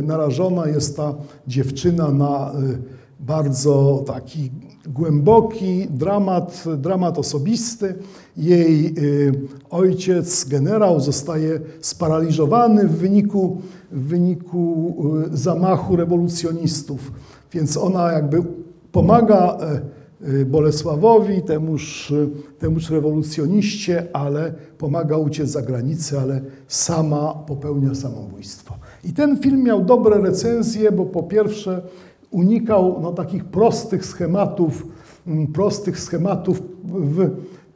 Narażona jest ta dziewczyna na bardzo taki głęboki dramat, dramat osobisty. Jej y, ojciec, generał, zostaje sparaliżowany w wyniku, w wyniku y, zamachu rewolucjonistów, więc ona jakby pomaga y, Bolesławowi, temuż, temuż rewolucjoniście, ale pomaga uciec za granicę, ale sama popełnia samobójstwo. I ten film miał dobre recenzje, bo po pierwsze unikał no, takich prostych schematów, mm, prostych schematów w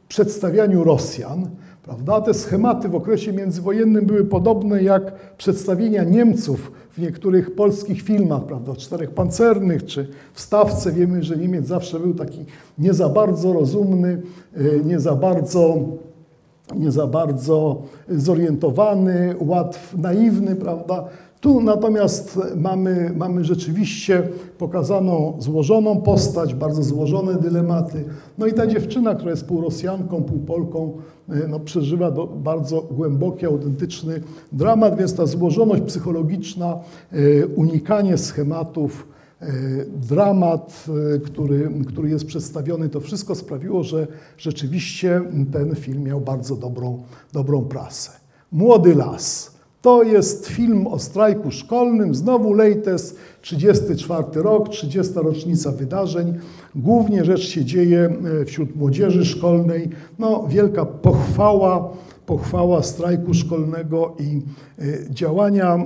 przedstawianiu Rosjan. Prawda? Te schematy w okresie międzywojennym były podobne jak przedstawienia Niemców w niektórych polskich filmach, prawda, czterech pancernych czy w stawce. Wiemy, że Niemiec zawsze był taki nie za bardzo rozumny, y, nie za bardzo, nie za bardzo zorientowany, łatw, naiwny, prawda? Tu natomiast mamy, mamy rzeczywiście pokazaną złożoną postać, bardzo złożone dylematy. No i ta dziewczyna, która jest pół Rosjanką, pół Polką, e, no, przeżywa do, bardzo głęboki, autentyczny dramat, więc ta złożoność psychologiczna, e, unikanie schematów, e, dramat, który, który jest przedstawiony, to wszystko sprawiło, że rzeczywiście ten film miał bardzo dobrą, dobrą prasę. Młody las. To jest film o strajku szkolnym, znowu Lejtes, 34 rok, 30. rocznica wydarzeń. Głównie rzecz się dzieje e, wśród młodzieży szkolnej. No, wielka pochwała, pochwała strajku szkolnego i e, działania e,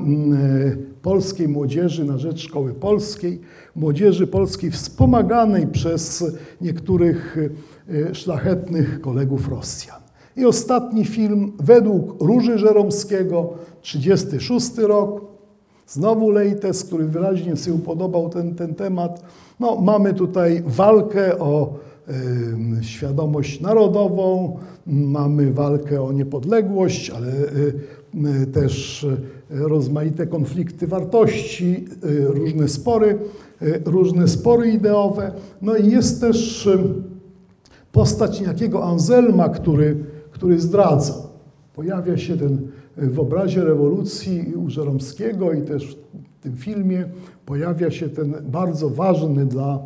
polskiej młodzieży na rzecz szkoły polskiej, młodzieży polskiej wspomaganej przez niektórych szlachetnych kolegów Rosjan. I ostatni film według Róży Żeromskiego, 36 rok. Znowu Lejtes, który wyraźnie sobie upodobał ten, ten temat. No, mamy tutaj walkę o y, świadomość narodową, mamy walkę o niepodległość, ale y, y, też rozmaite konflikty wartości, różne spory różne spory ideowe. No i jest też postać niejakiego Anselma, który, który zdradza. Pojawia się ten w obrazie rewolucji u Żeromskiego i też w tym filmie pojawia się ten bardzo ważny dla,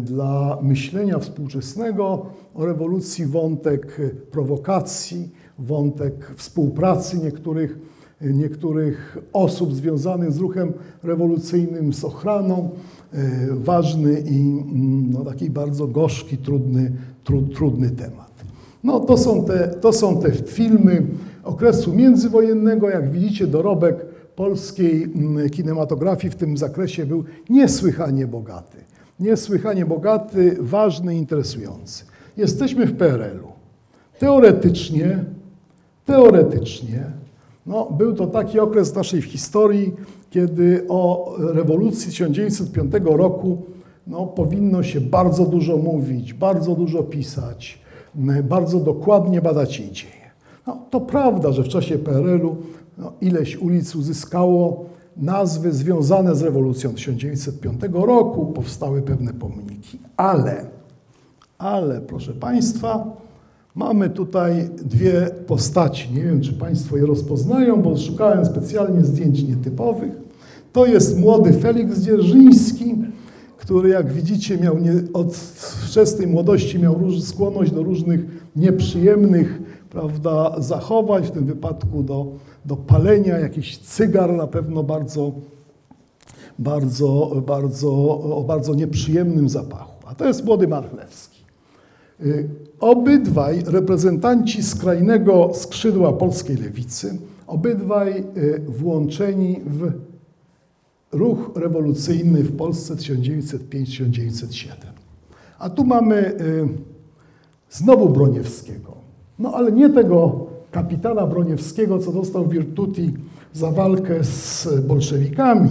dla myślenia współczesnego o rewolucji wątek prowokacji, wątek współpracy niektórych, niektórych osób związanych z ruchem rewolucyjnym, z ochraną. Ważny i no, taki bardzo gorzki, trudny, trudny temat. No to są, te, to są te filmy okresu międzywojennego. Jak widzicie, dorobek polskiej mm, kinematografii w tym zakresie był niesłychanie bogaty. Niesłychanie bogaty, ważny, interesujący. Jesteśmy w PRL-u. Teoretycznie, teoretycznie, no, był to taki okres naszej historii, kiedy o rewolucji 1905 roku no, powinno się bardzo dużo mówić, bardzo dużo pisać, bardzo dokładnie badać jej dzieje. No, to prawda, że w czasie PRL-u no, ileś ulic uzyskało nazwy związane z rewolucją 1905 roku, powstały pewne pomniki, ale, ale proszę Państwa, mamy tutaj dwie postaci. Nie wiem, czy Państwo je rozpoznają, bo szukałem specjalnie zdjęć nietypowych. To jest młody Felix Dzierżyński, który jak widzicie miał nie, od wczesnej młodości miał skłonność do różnych nieprzyjemnych prawda, zachowań, w tym wypadku do, do palenia, jakiś cygar na pewno bardzo, bardzo, bardzo, o bardzo nieprzyjemnym zapachu. A to jest młody Marchlewski. Y, obydwaj reprezentanci skrajnego skrzydła polskiej lewicy, obydwaj y, włączeni w ruch rewolucyjny w Polsce 1905-1907. A tu mamy y, znowu Broniewskiego. No ale nie tego kapitana Broniewskiego, co dostał Virtuti za walkę z bolszewikami.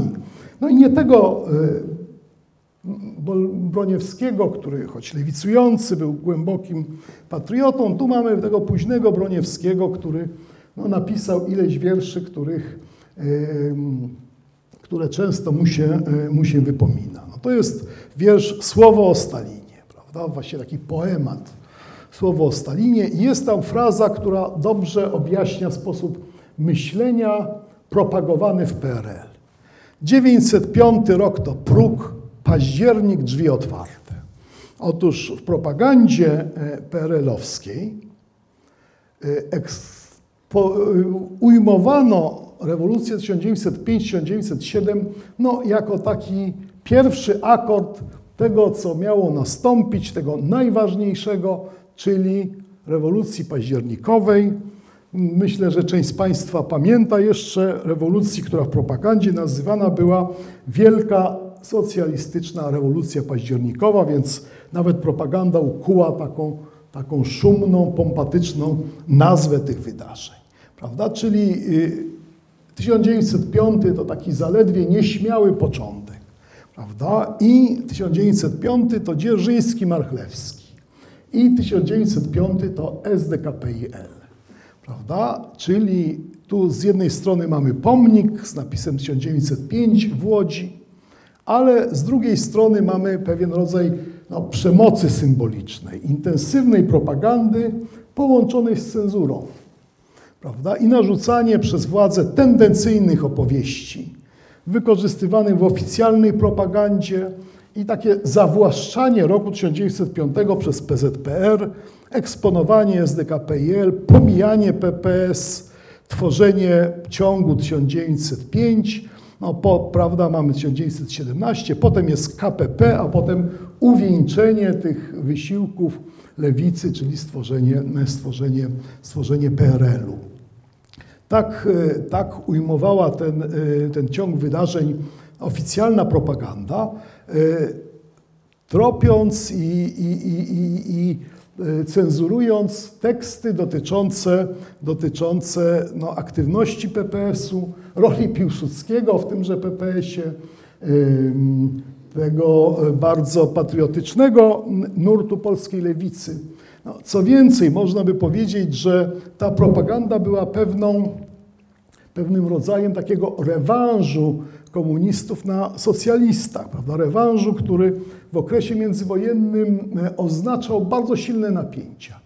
No i nie tego y, Broniewskiego, który choć lewicujący, był głębokim patriotą. Tu mamy tego późnego Broniewskiego, który no, napisał ileś wierszy, których które często mu się, e, mu się wypomina. No to jest wiersz Słowo o Stalinie, prawda? Właśnie taki poemat Słowo o Stalinie i jest tam fraza, która dobrze objaśnia sposób myślenia propagowany w PRL. 905 rok to próg, październik, drzwi otwarte. Otóż w propagandzie e, PRL-owskiej e, ujmowano rewolucję 1905-1907 no, jako taki pierwszy akord tego, co miało nastąpić, tego najważniejszego, czyli rewolucji październikowej. Myślę, że część z Państwa pamięta jeszcze rewolucji, która w propagandzie nazywana była Wielka Socjalistyczna Rewolucja Październikowa, więc nawet propaganda ukuła taką, taką szumną, pompatyczną nazwę tych wydarzeń. Prawda? Czyli y, 1905 to taki zaledwie nieśmiały początek, prawda? I 1905 to Dzierżyński Marchlewski. I 1905 to SDKPIL, prawda? Czyli tu z jednej strony mamy pomnik z napisem 1905 w Łodzi, ale z drugiej strony mamy pewien rodzaj no, przemocy symbolicznej, intensywnej propagandy połączonej z cenzurą prawda? i narzucanie przez władze tendencyjnych opowieści, wykorzystywanych w oficjalnej propagandzie i takie zawłaszczanie roku 1905 przez PZPR, eksponowanie SDKPIL, pomijanie PPS, tworzenie ciągu 1905, no, po, prawda, mamy 1917, potem jest KPP, a potem uwieńczenie tych wysiłków lewicy, czyli stworzenie, stworzenie, stworzenie PRL-u. Tak, e, tak ujmowała ten, e, ten ciąg wydarzeń oficjalna propaganda, e, tropiąc i, i, i, i cenzurując teksty dotyczące, dotyczące no, aktywności PPS-u, roli Piłsudskiego w tymże PPS-ie, tego bardzo patriotycznego nurtu polskiej lewicy. No, co więcej, można by powiedzieć, że ta propaganda była pewną, pewnym rodzajem takiego rewanżu komunistów na socjalistach, prawda? rewanżu, który w okresie międzywojennym e, oznaczał bardzo silne napięcia.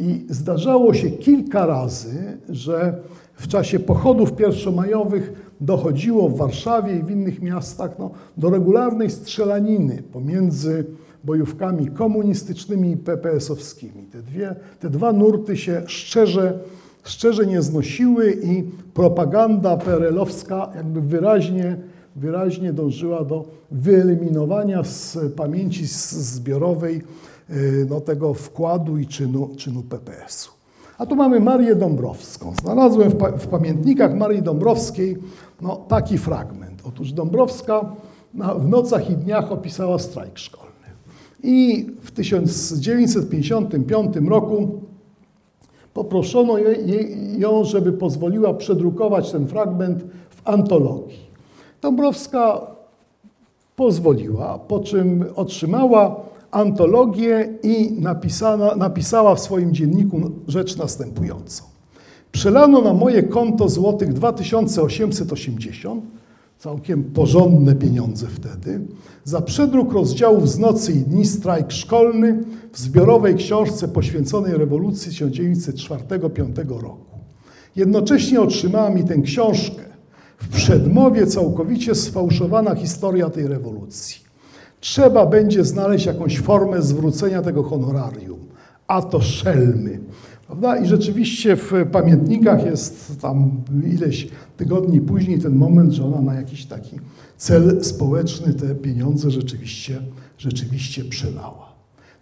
I zdarzało się kilka razy, że w czasie pochodów pierwszomajowych dochodziło w Warszawie i w innych miastach no, do regularnej strzelaniny pomiędzy bojówkami komunistycznymi i PPS-owskimi. Te, dwie, te dwa nurty się szczerze, szczerze nie znosiły i propaganda PRL-owska jakby wyraźnie, wyraźnie dążyła do wyeliminowania z pamięci zbiorowej y, no, tego wkładu i czynu, czynu PPS-u. A tu mamy Marię Dąbrowską. Znalazłem w, pa w pamiętnikach Marii Dąbrowskiej no, taki fragment. Otóż Dąbrowska na, w nocach i dniach opisała strajk szkolny. I w 1955 roku poproszono ją, żeby pozwoliła przedrukować ten fragment w antologii. Dąbrowska pozwoliła, po czym otrzymała antologię i napisana, napisała w swoim dzienniku rzecz następującą. Przelano na moje konto złotych 2880, całkiem porządne pieniądze wtedy, za przedruk rozdziałów z nocy i dni strajk szkolny w zbiorowej książce poświęconej rewolucji 1904-1905 roku. Jednocześnie otrzymała mi tę książkę w przedmowie całkowicie sfałszowana historia tej rewolucji. Trzeba będzie znaleźć jakąś formę zwrócenia tego honorarium, a to szelmy. Prawda? I rzeczywiście w pamiętnikach jest tam ileś tygodni później ten moment, że ona na jakiś taki cel społeczny te pieniądze rzeczywiście, rzeczywiście przelała.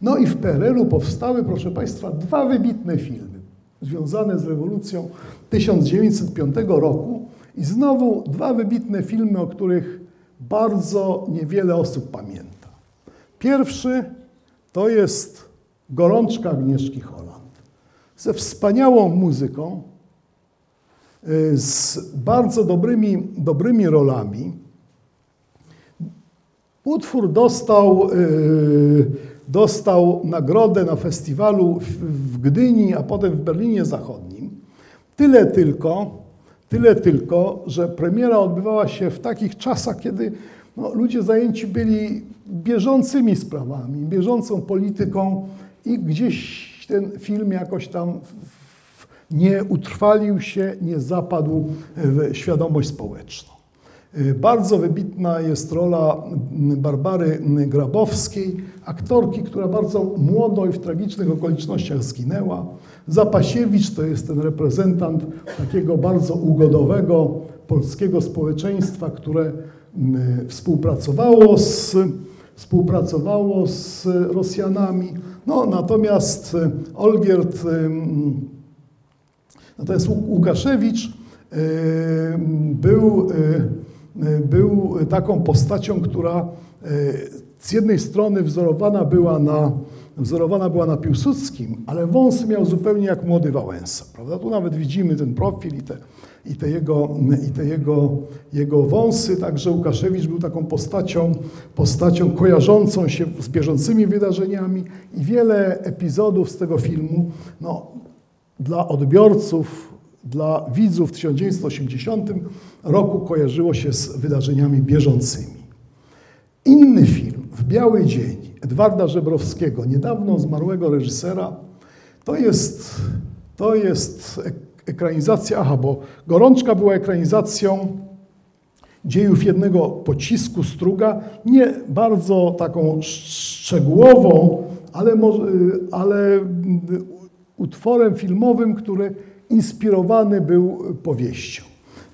No i w PRL-u powstały, proszę Państwa, dwa wybitne filmy związane z rewolucją 1905 roku i znowu dwa wybitne filmy, o których bardzo niewiele osób pamięta. Pierwszy to jest Gorączka Agnieszki Holland. Ze wspaniałą muzyką, y, z bardzo dobrymi, dobrymi rolami. Utwór dostał, y, dostał nagrodę na festiwalu w Gdyni, a potem w Berlinie Zachodnim. Tyle tylko, Tyle tylko, że premiera odbywała się w takich czasach, kiedy no, ludzie zajęci byli bieżącymi sprawami, bieżącą polityką i gdzieś ten film jakoś tam nie utrwalił się, nie zapadł w świadomość społeczną. Bardzo wybitna jest rola Barbary Grabowskiej, aktorki, która bardzo młodo i w tragicznych okolicznościach zginęła. Zapasiewicz to jest ten reprezentant takiego bardzo ugodowego polskiego społeczeństwa, które współpracowało z, współpracowało z Rosjanami. No, natomiast Olgierd, natomiast Łukaszewicz był, był taką postacią, która z jednej strony wzorowana była na wzorowana była na Piłsudskim, ale wąsy miał zupełnie jak młody Wałęsa. Prawda? Tu nawet widzimy ten profil i te, i te, jego, i te jego, jego wąsy. Także Łukaszewicz był taką postacią, postacią kojarzącą się z bieżącymi wydarzeniami i wiele epizodów z tego filmu no, dla odbiorców, dla widzów w 1980 roku kojarzyło się z wydarzeniami bieżącymi. Inny film, W Biały Dzień, Edwarda Żebrowskiego, niedawno zmarłego reżysera, to jest, to jest ekranizacja, aha, bo Gorączka była ekranizacją dziejów jednego pocisku Struga, nie bardzo taką szczegółową, ale, ale utworem filmowym, który inspirowany był powieścią.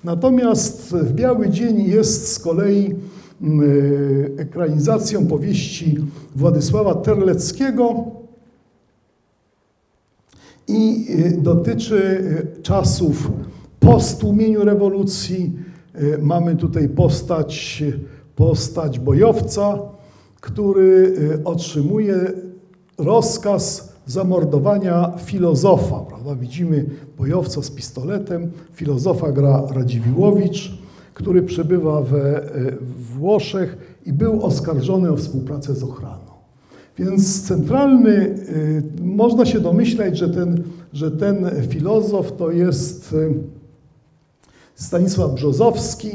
Natomiast w Biały Dzień jest z kolei Y, ekranizacją powieści Władysława Terleckiego i y, dotyczy y, czasów po stłumieniu rewolucji. Mamy tutaj postać, postać bojowca, który otrzymuje rozkaz zamordowania filozofa. Prawda? Widzimy bojowca z pistoletem, filozofa gra Radziwiłowicz który przebywa we Włoszech i był oskarżony o współpracę z ochraną. Więc centralny, y, można się domyślać, że ten, że ten filozof to jest y, Stanisław Brzozowski.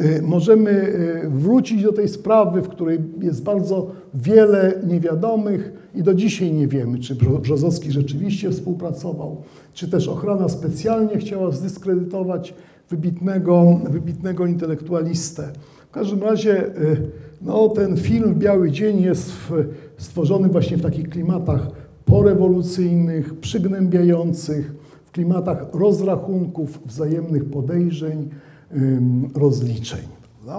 y, możemy wrócić do tej sprawy, w której jest bardzo wiele niewiadomych i do dzisiaj nie wiemy, czy Brzozowski rzeczywiście współpracował, czy też ochrona specjalnie chciała zdyskredytować wybitnego, wybitnego intelektualistę. W każdym razie no, ten film Biały Dzień jest stworzony właśnie w takich klimatach porewolucyjnych, przygnębiających, w klimatach rozrachunków, wzajemnych podejrzeń, rozliczeń.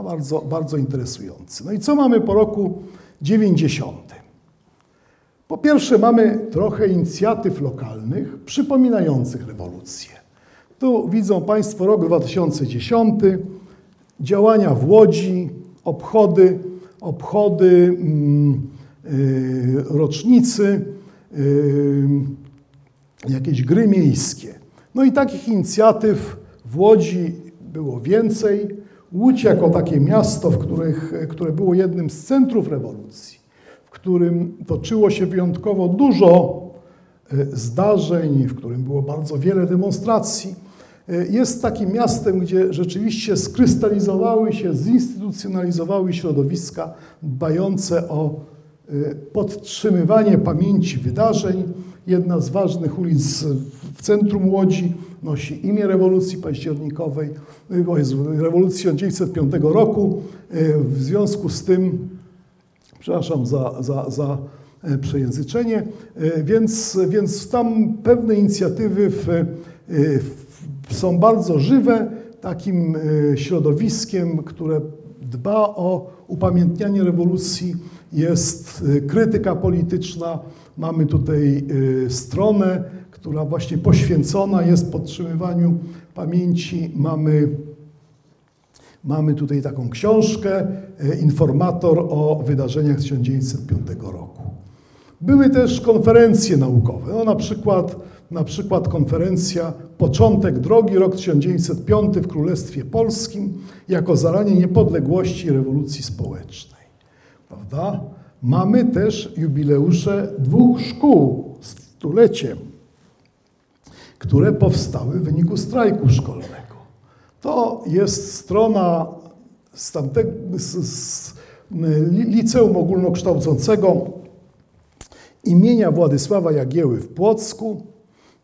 Bardzo, bardzo interesujący. No i co mamy po roku 90? Po pierwsze mamy trochę inicjatyw lokalnych przypominających rewolucję. Tu widzą Państwo rok 2010, działania w Łodzi, obchody, obchody mm, y, rocznicy, y, jakieś gry miejskie. No i takich inicjatyw w Łodzi było więcej. Łódź jako takie miasto, w których, które było jednym z centrów rewolucji, w którym toczyło się wyjątkowo dużo y, zdarzeń, w którym było bardzo wiele demonstracji, jest takim miastem, gdzie rzeczywiście skrystalizowały się, zinstytucjonalizowały środowiska dbające o e, podtrzymywanie pamięci wydarzeń. Jedna z ważnych ulic w centrum Łodzi nosi imię rewolucji październikowej, e, jest rewolucji 1905 roku. W związku z tym, przepraszam za, za, za przejęzyczenie, więc, więc tam pewne inicjatywy w, w są bardzo żywe, takim e, środowiskiem, które dba o upamiętnianie rewolucji, jest e, krytyka polityczna. Mamy tutaj e, stronę, która właśnie poświęcona jest podtrzymywaniu pamięci. Mamy, mamy tutaj taką książkę, informator o wydarzeniach z 1905 roku. Były też konferencje naukowe, no, na przykład na przykład konferencja Początek drogi, rok 1905 w Królestwie Polskim, jako zaranie niepodległości i rewolucji społecznej. Prawda? Mamy też jubileusze dwóch szkół, stulecie, które powstały w wyniku strajku szkolnego. To jest strona z, tamtego, z, z liceum ogólnokształcącego imienia Władysława Jagieły w Płocku,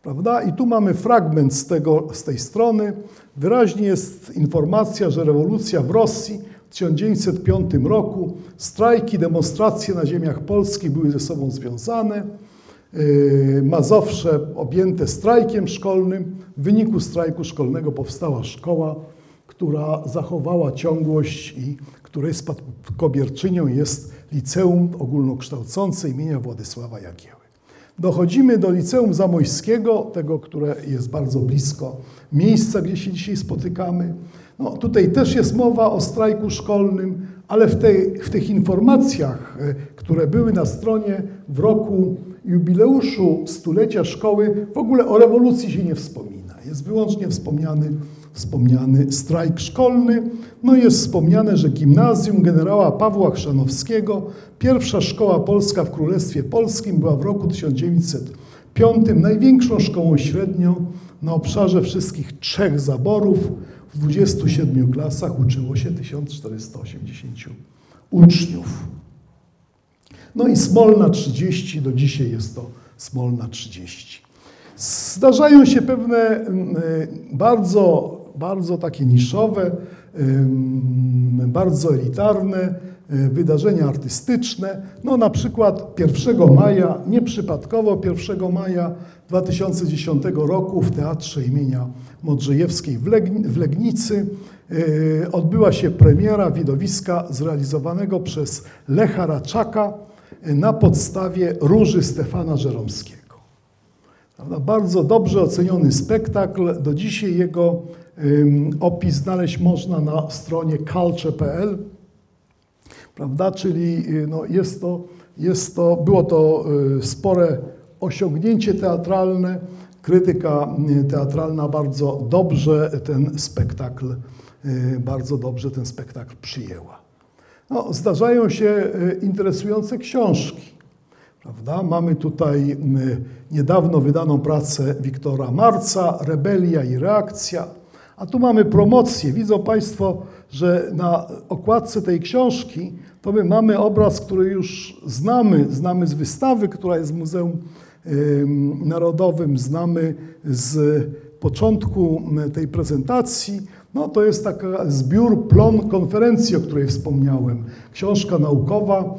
Prawda? I tu mamy fragment z, tego, z tej strony. Wyraźnie jest informacja, że rewolucja w Rosji w 1905 roku, strajki, demonstracje na ziemiach polskich były ze sobą związane. Yy, Mazowsze objęte strajkiem szkolnym. W wyniku strajku szkolnego powstała szkoła, która zachowała ciągłość i której spadkobierczynią jest Liceum Ogólnokształcące imienia Władysława Jagieły. Dochodzimy do Liceum Zamojskiego, tego, które jest bardzo blisko miejsca, gdzie się dzisiaj spotykamy. No, tutaj też jest mowa o strajku szkolnym, ale w, tej, w tych informacjach, e, które były na stronie w roku jubileuszu stulecia szkoły, w ogóle o rewolucji się nie wspomina. Jest wyłącznie wspomniany wspomniany strajk szkolny. No jest wspomniane, że gimnazjum generała Pawła Chrzanowskiego, pierwsza szkoła polska w Królestwie Polskim, była w roku 1905 największą szkołą średnią na obszarze wszystkich trzech zaborów. W 27 klasach uczyło się 1480 uczniów. No i Smolna 30, do dzisiaj jest to Smolna 30. Zdarzają się pewne mm, y, bardzo bardzo takie niszowe, bardzo elitarne y, wydarzenia artystyczne. No na przykład 1 maja, nieprzypadkowo 1 maja 2010 roku w Teatrze imienia Modrzejewskiej w Legnicy y, odbyła się premiera widowiska zrealizowanego przez Lecha Raczaka y, na podstawie Róży Stefana Żeromskiego. Bardzo dobrze oceniony spektakl. Do dzisiaj jego Opis znaleźć można na stronie culture.pl, prawda? Czyli y, no jest to, jest to, było to y, spore osiągnięcie teatralne. Krytyka y, teatralna bardzo dobrze ten spektakl, bardzo dobrze ten spektakl przyjęła. No, zdarzają się interesujące książki. Prawda? Mamy tutaj niedawno wydaną pracę Wiktora Marca, Rebelia i reakcja A tu mamy promocję. Widzą Państwo, że na okładce tej książki to my mamy obraz, który już znamy. Znamy z wystawy, która jest w Muzeum Narodowym, znamy z początku tej prezentacji. No, to jest taki zbiór plon konferencji, o której wspomniałem. Książka naukowa,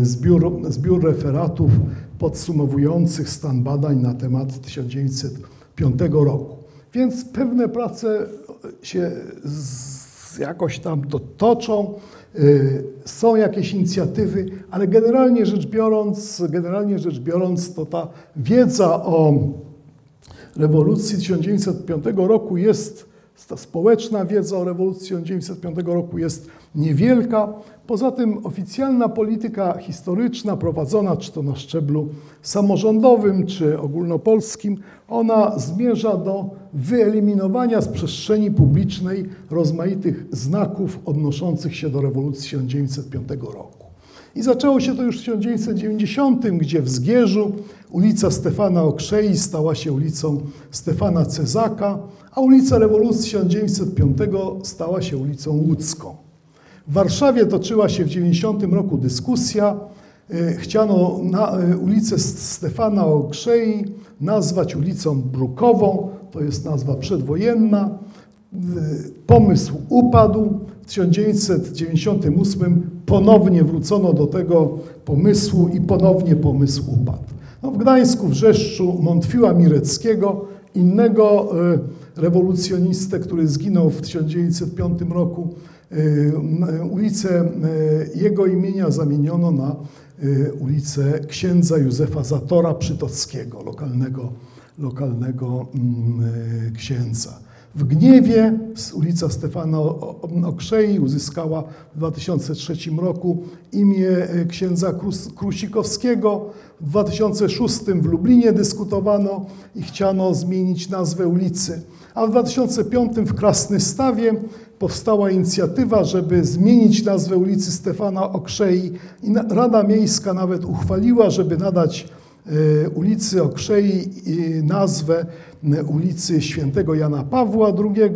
y, zbiór, zbiór referatów podsumowujących stan badań na temat 1905 roku. Więc pewne prace się jakoś tam toczą, y, są jakieś inicjatywy, ale generalnie rzecz biorąc, generalnie rzecz biorąc, to ta wiedza o rewolucji 1905 roku jest, ta społeczna wiedza o rewolucji 1905 roku jest niewielka. Poza tym oficjalna polityka historyczna prowadzona czy to na szczeblu samorządowym czy ogólnopolskim, ona zmierza do wyeliminowania z przestrzeni publicznej rozmaitych znaków odnoszących się do rewolucji 1905 roku. I zaczęło się to już w 1990, gdzie w Zgierzu ulica Stefana Okrzei stała się ulicą Stefana Cezaka, a ulica Rewolucji 1905 stała się ulicą Łódzką. W Warszawie toczyła się w 90 roku dyskusja. E, chciano na e, ulicę Stefana Okrzei nazwać ulicą Brukową, to jest nazwa przedwojenna. E, pomysł upadł. W 1998 ponownie wrócono do tego pomysłu i ponownie pomysł upadł. No, w Gdańsku wrzeszczu Montfiła Mireckiego, innego rewolucjonistę, który zginął w 1905 roku, E, ulicę e, jego imienia zamieniono na e, ulicę księdza Józefa Zatora Przytockiego, lokalnego, lokalnego mm, księdza. W Gniewie ulica Stefana Okrzei uzyskała w 2003 roku imię księdza Krusikowskiego. W 2006 w Lublinie dyskutowano i chciano zmienić nazwę ulicy. A w 2005 w Krasnystawie powstała inicjatywa, żeby zmienić nazwę ulicy Stefana Okrzei i Rada Miejska nawet uchwaliła, żeby nadać e, ulicy Okrzei nazwę ulicy Świętego Jana Pawła II,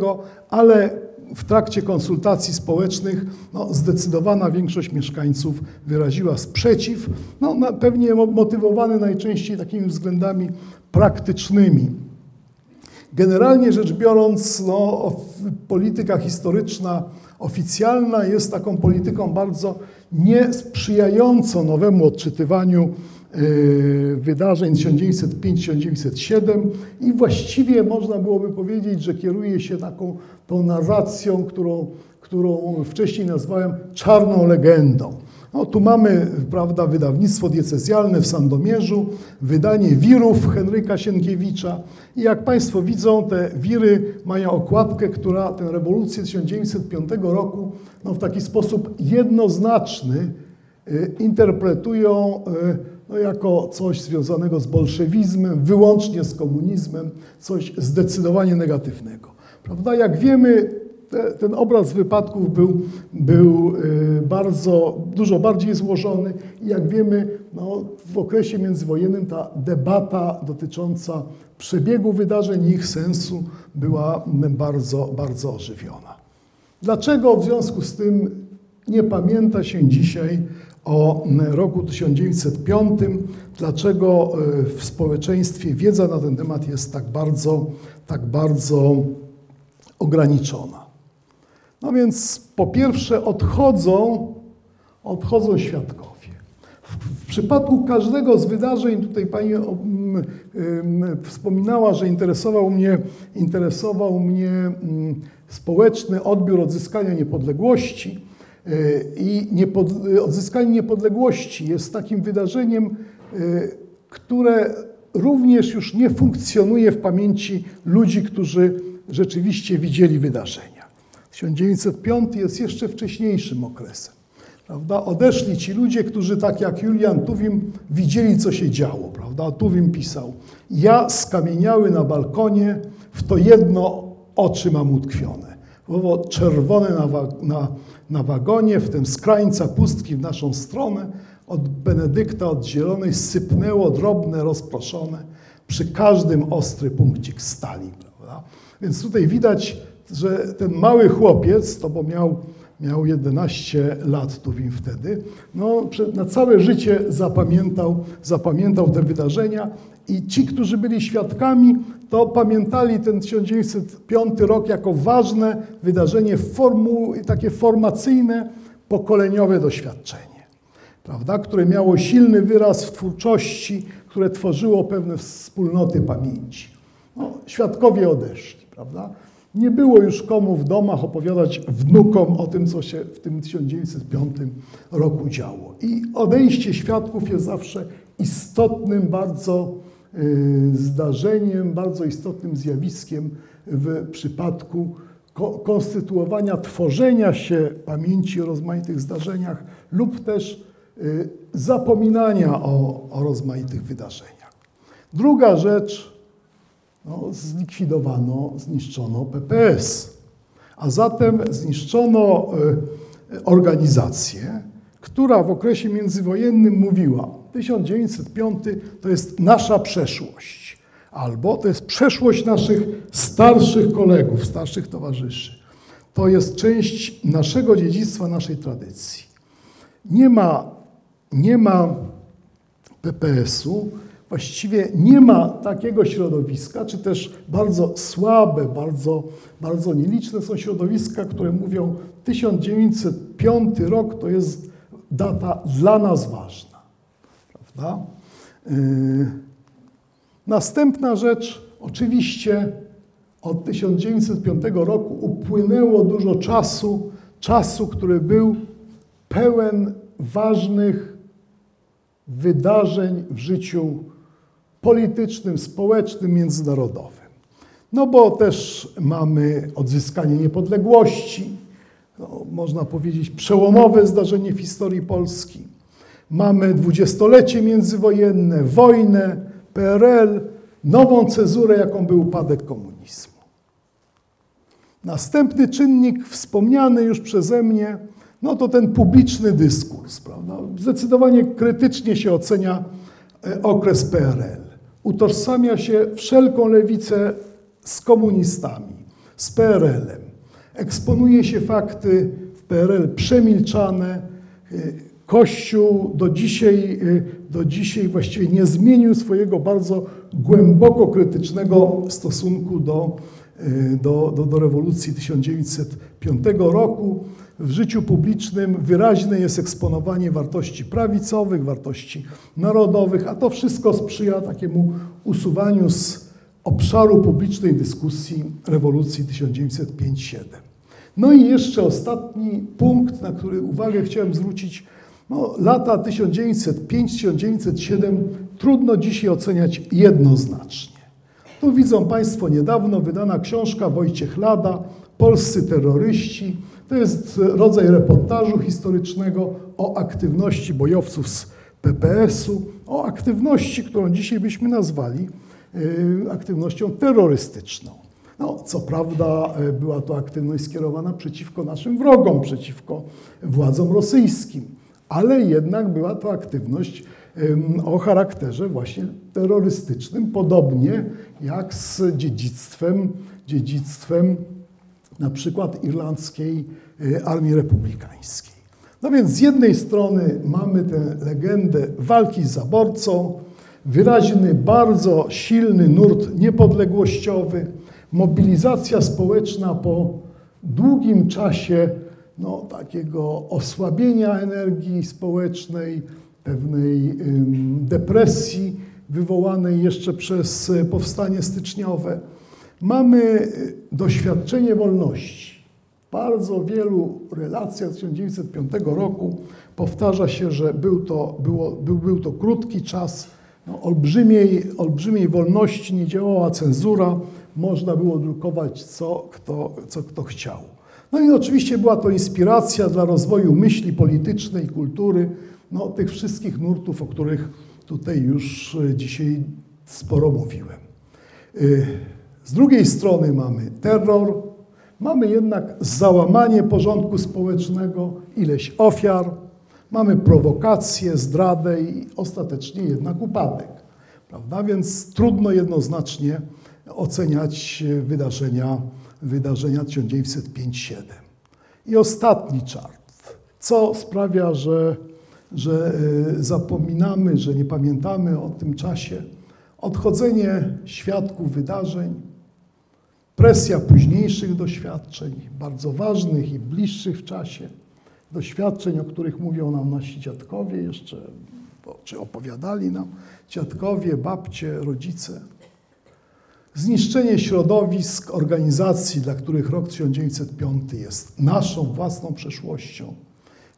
ale w trakcie konsultacji społecznych no, zdecydowana większość mieszkańców wyraziła sprzeciw, no, pewnie motywowany najczęściej takimi względami praktycznymi. Generalnie rzecz biorąc, no, polityka historyczna oficjalna jest taką polityką bardzo niesprzyjającą nowemu odczytywaniu y, wydarzeń 1905-1907 i właściwie można byłoby powiedzieć, że kieruje się taką tą narracją, którą, którą wcześniej nazwałem czarną legendą. No, tu mamy prawda, wydawnictwo diecezjalne w Sandomierzu, wydanie wirów Henryka Sienkiewicza. I jak Państwo widzą, te wiry mają okładkę, która tę rewolucję 1905 roku no, w taki sposób jednoznaczny y, interpretują y, no, jako coś związanego z bolszewizmem, wyłącznie z komunizmem, coś zdecydowanie negatywnego. Prawda? Jak wiemy, ten obraz wypadków był, był y, bardzo, dużo bardziej złożony i jak wiemy, no, w okresie międzywojennym ta debata dotycząca przebiegu wydarzeń i ich sensu była bardzo, bardzo ożywiona. Dlaczego w związku z tym nie pamięta się dzisiaj o roku 1905? Dlaczego y, w społeczeństwie wiedza na ten temat jest tak bardzo, tak bardzo ograniczona? No więc po pierwsze odchodzą, odchodzą świadkowie. W, przypadku każdego z wydarzeń, tutaj Pani wspominała, że interesował mnie, interesował mnie społeczny odbiór odzyskania niepodległości. Y, I niepod, odzyskanie niepodległości jest takim wydarzeniem, y, które również już nie funkcjonuje w pamięci ludzi, którzy rzeczywiście widzieli wydarzenie. 1905 jest jeszcze wcześniejszym okresem. Prawda? Odeszli ci ludzie, którzy tak jak Julian Tuwim widzieli, co się działo. Prawda? Tuwim pisał, ja skamieniały na balkonie, w to jedno oczy mam utkwione. Było czerwone na, na, na wagonie, w tym z krańca pustki w naszą stronę, od Benedykta oddzielonej sypnęło drobne, rozproszone, przy każdym ostry punkcik stali. Prawda? Więc tutaj widać że ten mały chłopiec, to bo miał, miał 11 lat Tuwim wtedy, no, na całe życie zapamiętał, zapamiętał te wydarzenia i ci, którzy byli świadkami, to pamiętali ten 1905 rok jako ważne wydarzenie, formu, takie formacyjne, pokoleniowe doświadczenie, prawda, które miało silny wyraz w twórczości, które tworzyło pewne wspólnoty pamięci. No, świadkowie odeszli, prawda? Nie było już komu w domach opowiadać wnukom o tym, co się w tym 1905 roku działo. I odejście świadków jest zawsze istotnym bardzo y, zdarzeniem, bardzo istotnym zjawiskiem w przypadku konstytuowania, tworzenia się pamięci o rozmaitych zdarzeniach lub też y, zapominania o, o rozmaitych wydarzeniach. Druga rzecz, no, zlikwidowano, zniszczono PPS, a zatem zniszczono y, organizację, która w okresie międzywojennym mówiła, 1905 to jest nasza przeszłość albo to jest przeszłość naszych starszych kolegów, starszych towarzyszy. To jest część naszego dziedzictwa, naszej tradycji. Nie ma, nie ma PPS-u, właściwie nie ma takiego środowiska, czy też bardzo słabe, bardzo, bardzo nieliczne są środowiska, które mówią 1905 rok to jest data dla nas ważna. Prawda? Yy. Następna rzecz, oczywiście od 1905 roku upłynęło dużo czasu, czasu, który był pełen ważnych wydarzeń w życiu politycznym, społecznym, międzynarodowym. No bo też mamy odzyskanie niepodległości, no, można powiedzieć przełomowe zdarzenie w historii Polski. Mamy dwudziestolecie międzywojenne, wojnę, PRL, nową cezurę, jaką był upadek komunizmu. Następny czynnik, wspomniany już przeze mnie, no to ten publiczny dyskurs. Prawda? Zdecydowanie krytycznie się ocenia e, okres PRL. Utożsamia się wszelką lewicę z komunistami, z PRL-em. Eksponuje się fakty w PRL przemilczane, e, Kościół do dzisiaj, y, do dzisiaj właściwie nie zmienił swojego bardzo głęboko krytycznego stosunku do, y, do, do, do rewolucji 1905 roku. W życiu publicznym wyraźne jest eksponowanie wartości prawicowych, wartości narodowych, a to wszystko sprzyja takiemu usuwaniu z obszaru publicznej dyskusji rewolucji 1905-7. No i jeszcze ostatni punkt, na który uwagę chciałem zwrócić, no, lata 1905-1907 trudno dzisiaj oceniać jednoznacznie. Tu widzą Państwo niedawno wydana książka Wojciech Lada, Polscy terroryści. To jest rodzaj reportażu historycznego o aktywności bojowców z PPS-u, o aktywności, którą dzisiaj byśmy nazwali yy, aktywnością terrorystyczną. No, co prawda yy, była to aktywność skierowana przeciwko naszym wrogom, przeciwko władzom rosyjskim ale jednak była to aktywność o charakterze właśnie terrorystycznym, podobnie jak z dziedzictwem, dziedzictwem na przykład irlandzkiej Armii Republikańskiej. No więc z jednej strony mamy tę legendę walki z zaborcą, wyraźny, bardzo silny nurt niepodległościowy, mobilizacja społeczna po długim czasie no, takiego osłabienia energii społecznej, pewnej depresji wywołanej jeszcze przez powstanie styczniowe. Mamy e, doświadczenie wolności. Bardzo wielu relacjach z 1905 roku powtarza się, że był to, było, był, był to krótki czas no, olbrzymiej, olbrzymiej wolności, nie działała cenzura, można było drukować co kto, co kto chciał. No i oczywiście była to inspiracja dla rozwoju myśli politycznej, kultury, no, tych wszystkich nurtów, o których tutaj już e, dzisiaj sporo mówiłem. E, z drugiej strony mamy terror, mamy jednak załamanie porządku społecznego, ileś ofiar, mamy prowokację, zdradę i ostatecznie jednak upadek. Prawda? Więc trudno jednoznacznie oceniać wydarzenia wydarzenia 1905-7. I ostatni czart, co sprawia, że, że y, zapominamy, że nie pamiętamy o tym czasie. Odchodzenie świadków wydarzeń, presja późniejszych doświadczeń, bardzo ważnych i bliższych w czasie, doświadczeń, o których mówią nam nasi dziadkowie jeszcze, czy opowiadali nam dziadkowie, babcie, rodzice. Zniszczenie środowisk, organizacji, dla których rok 1905 jest naszą własną przeszłością.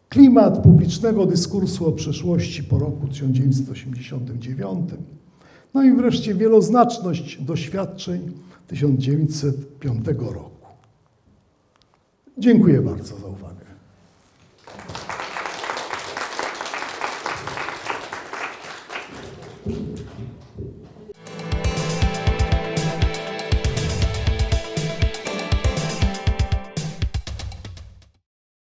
Klimat publicznego dyskursu o przeszłości po roku 1989. No i wreszcie wieloznaczność doświadczeń 1905 roku. Dziękuję bardzo za uwagę.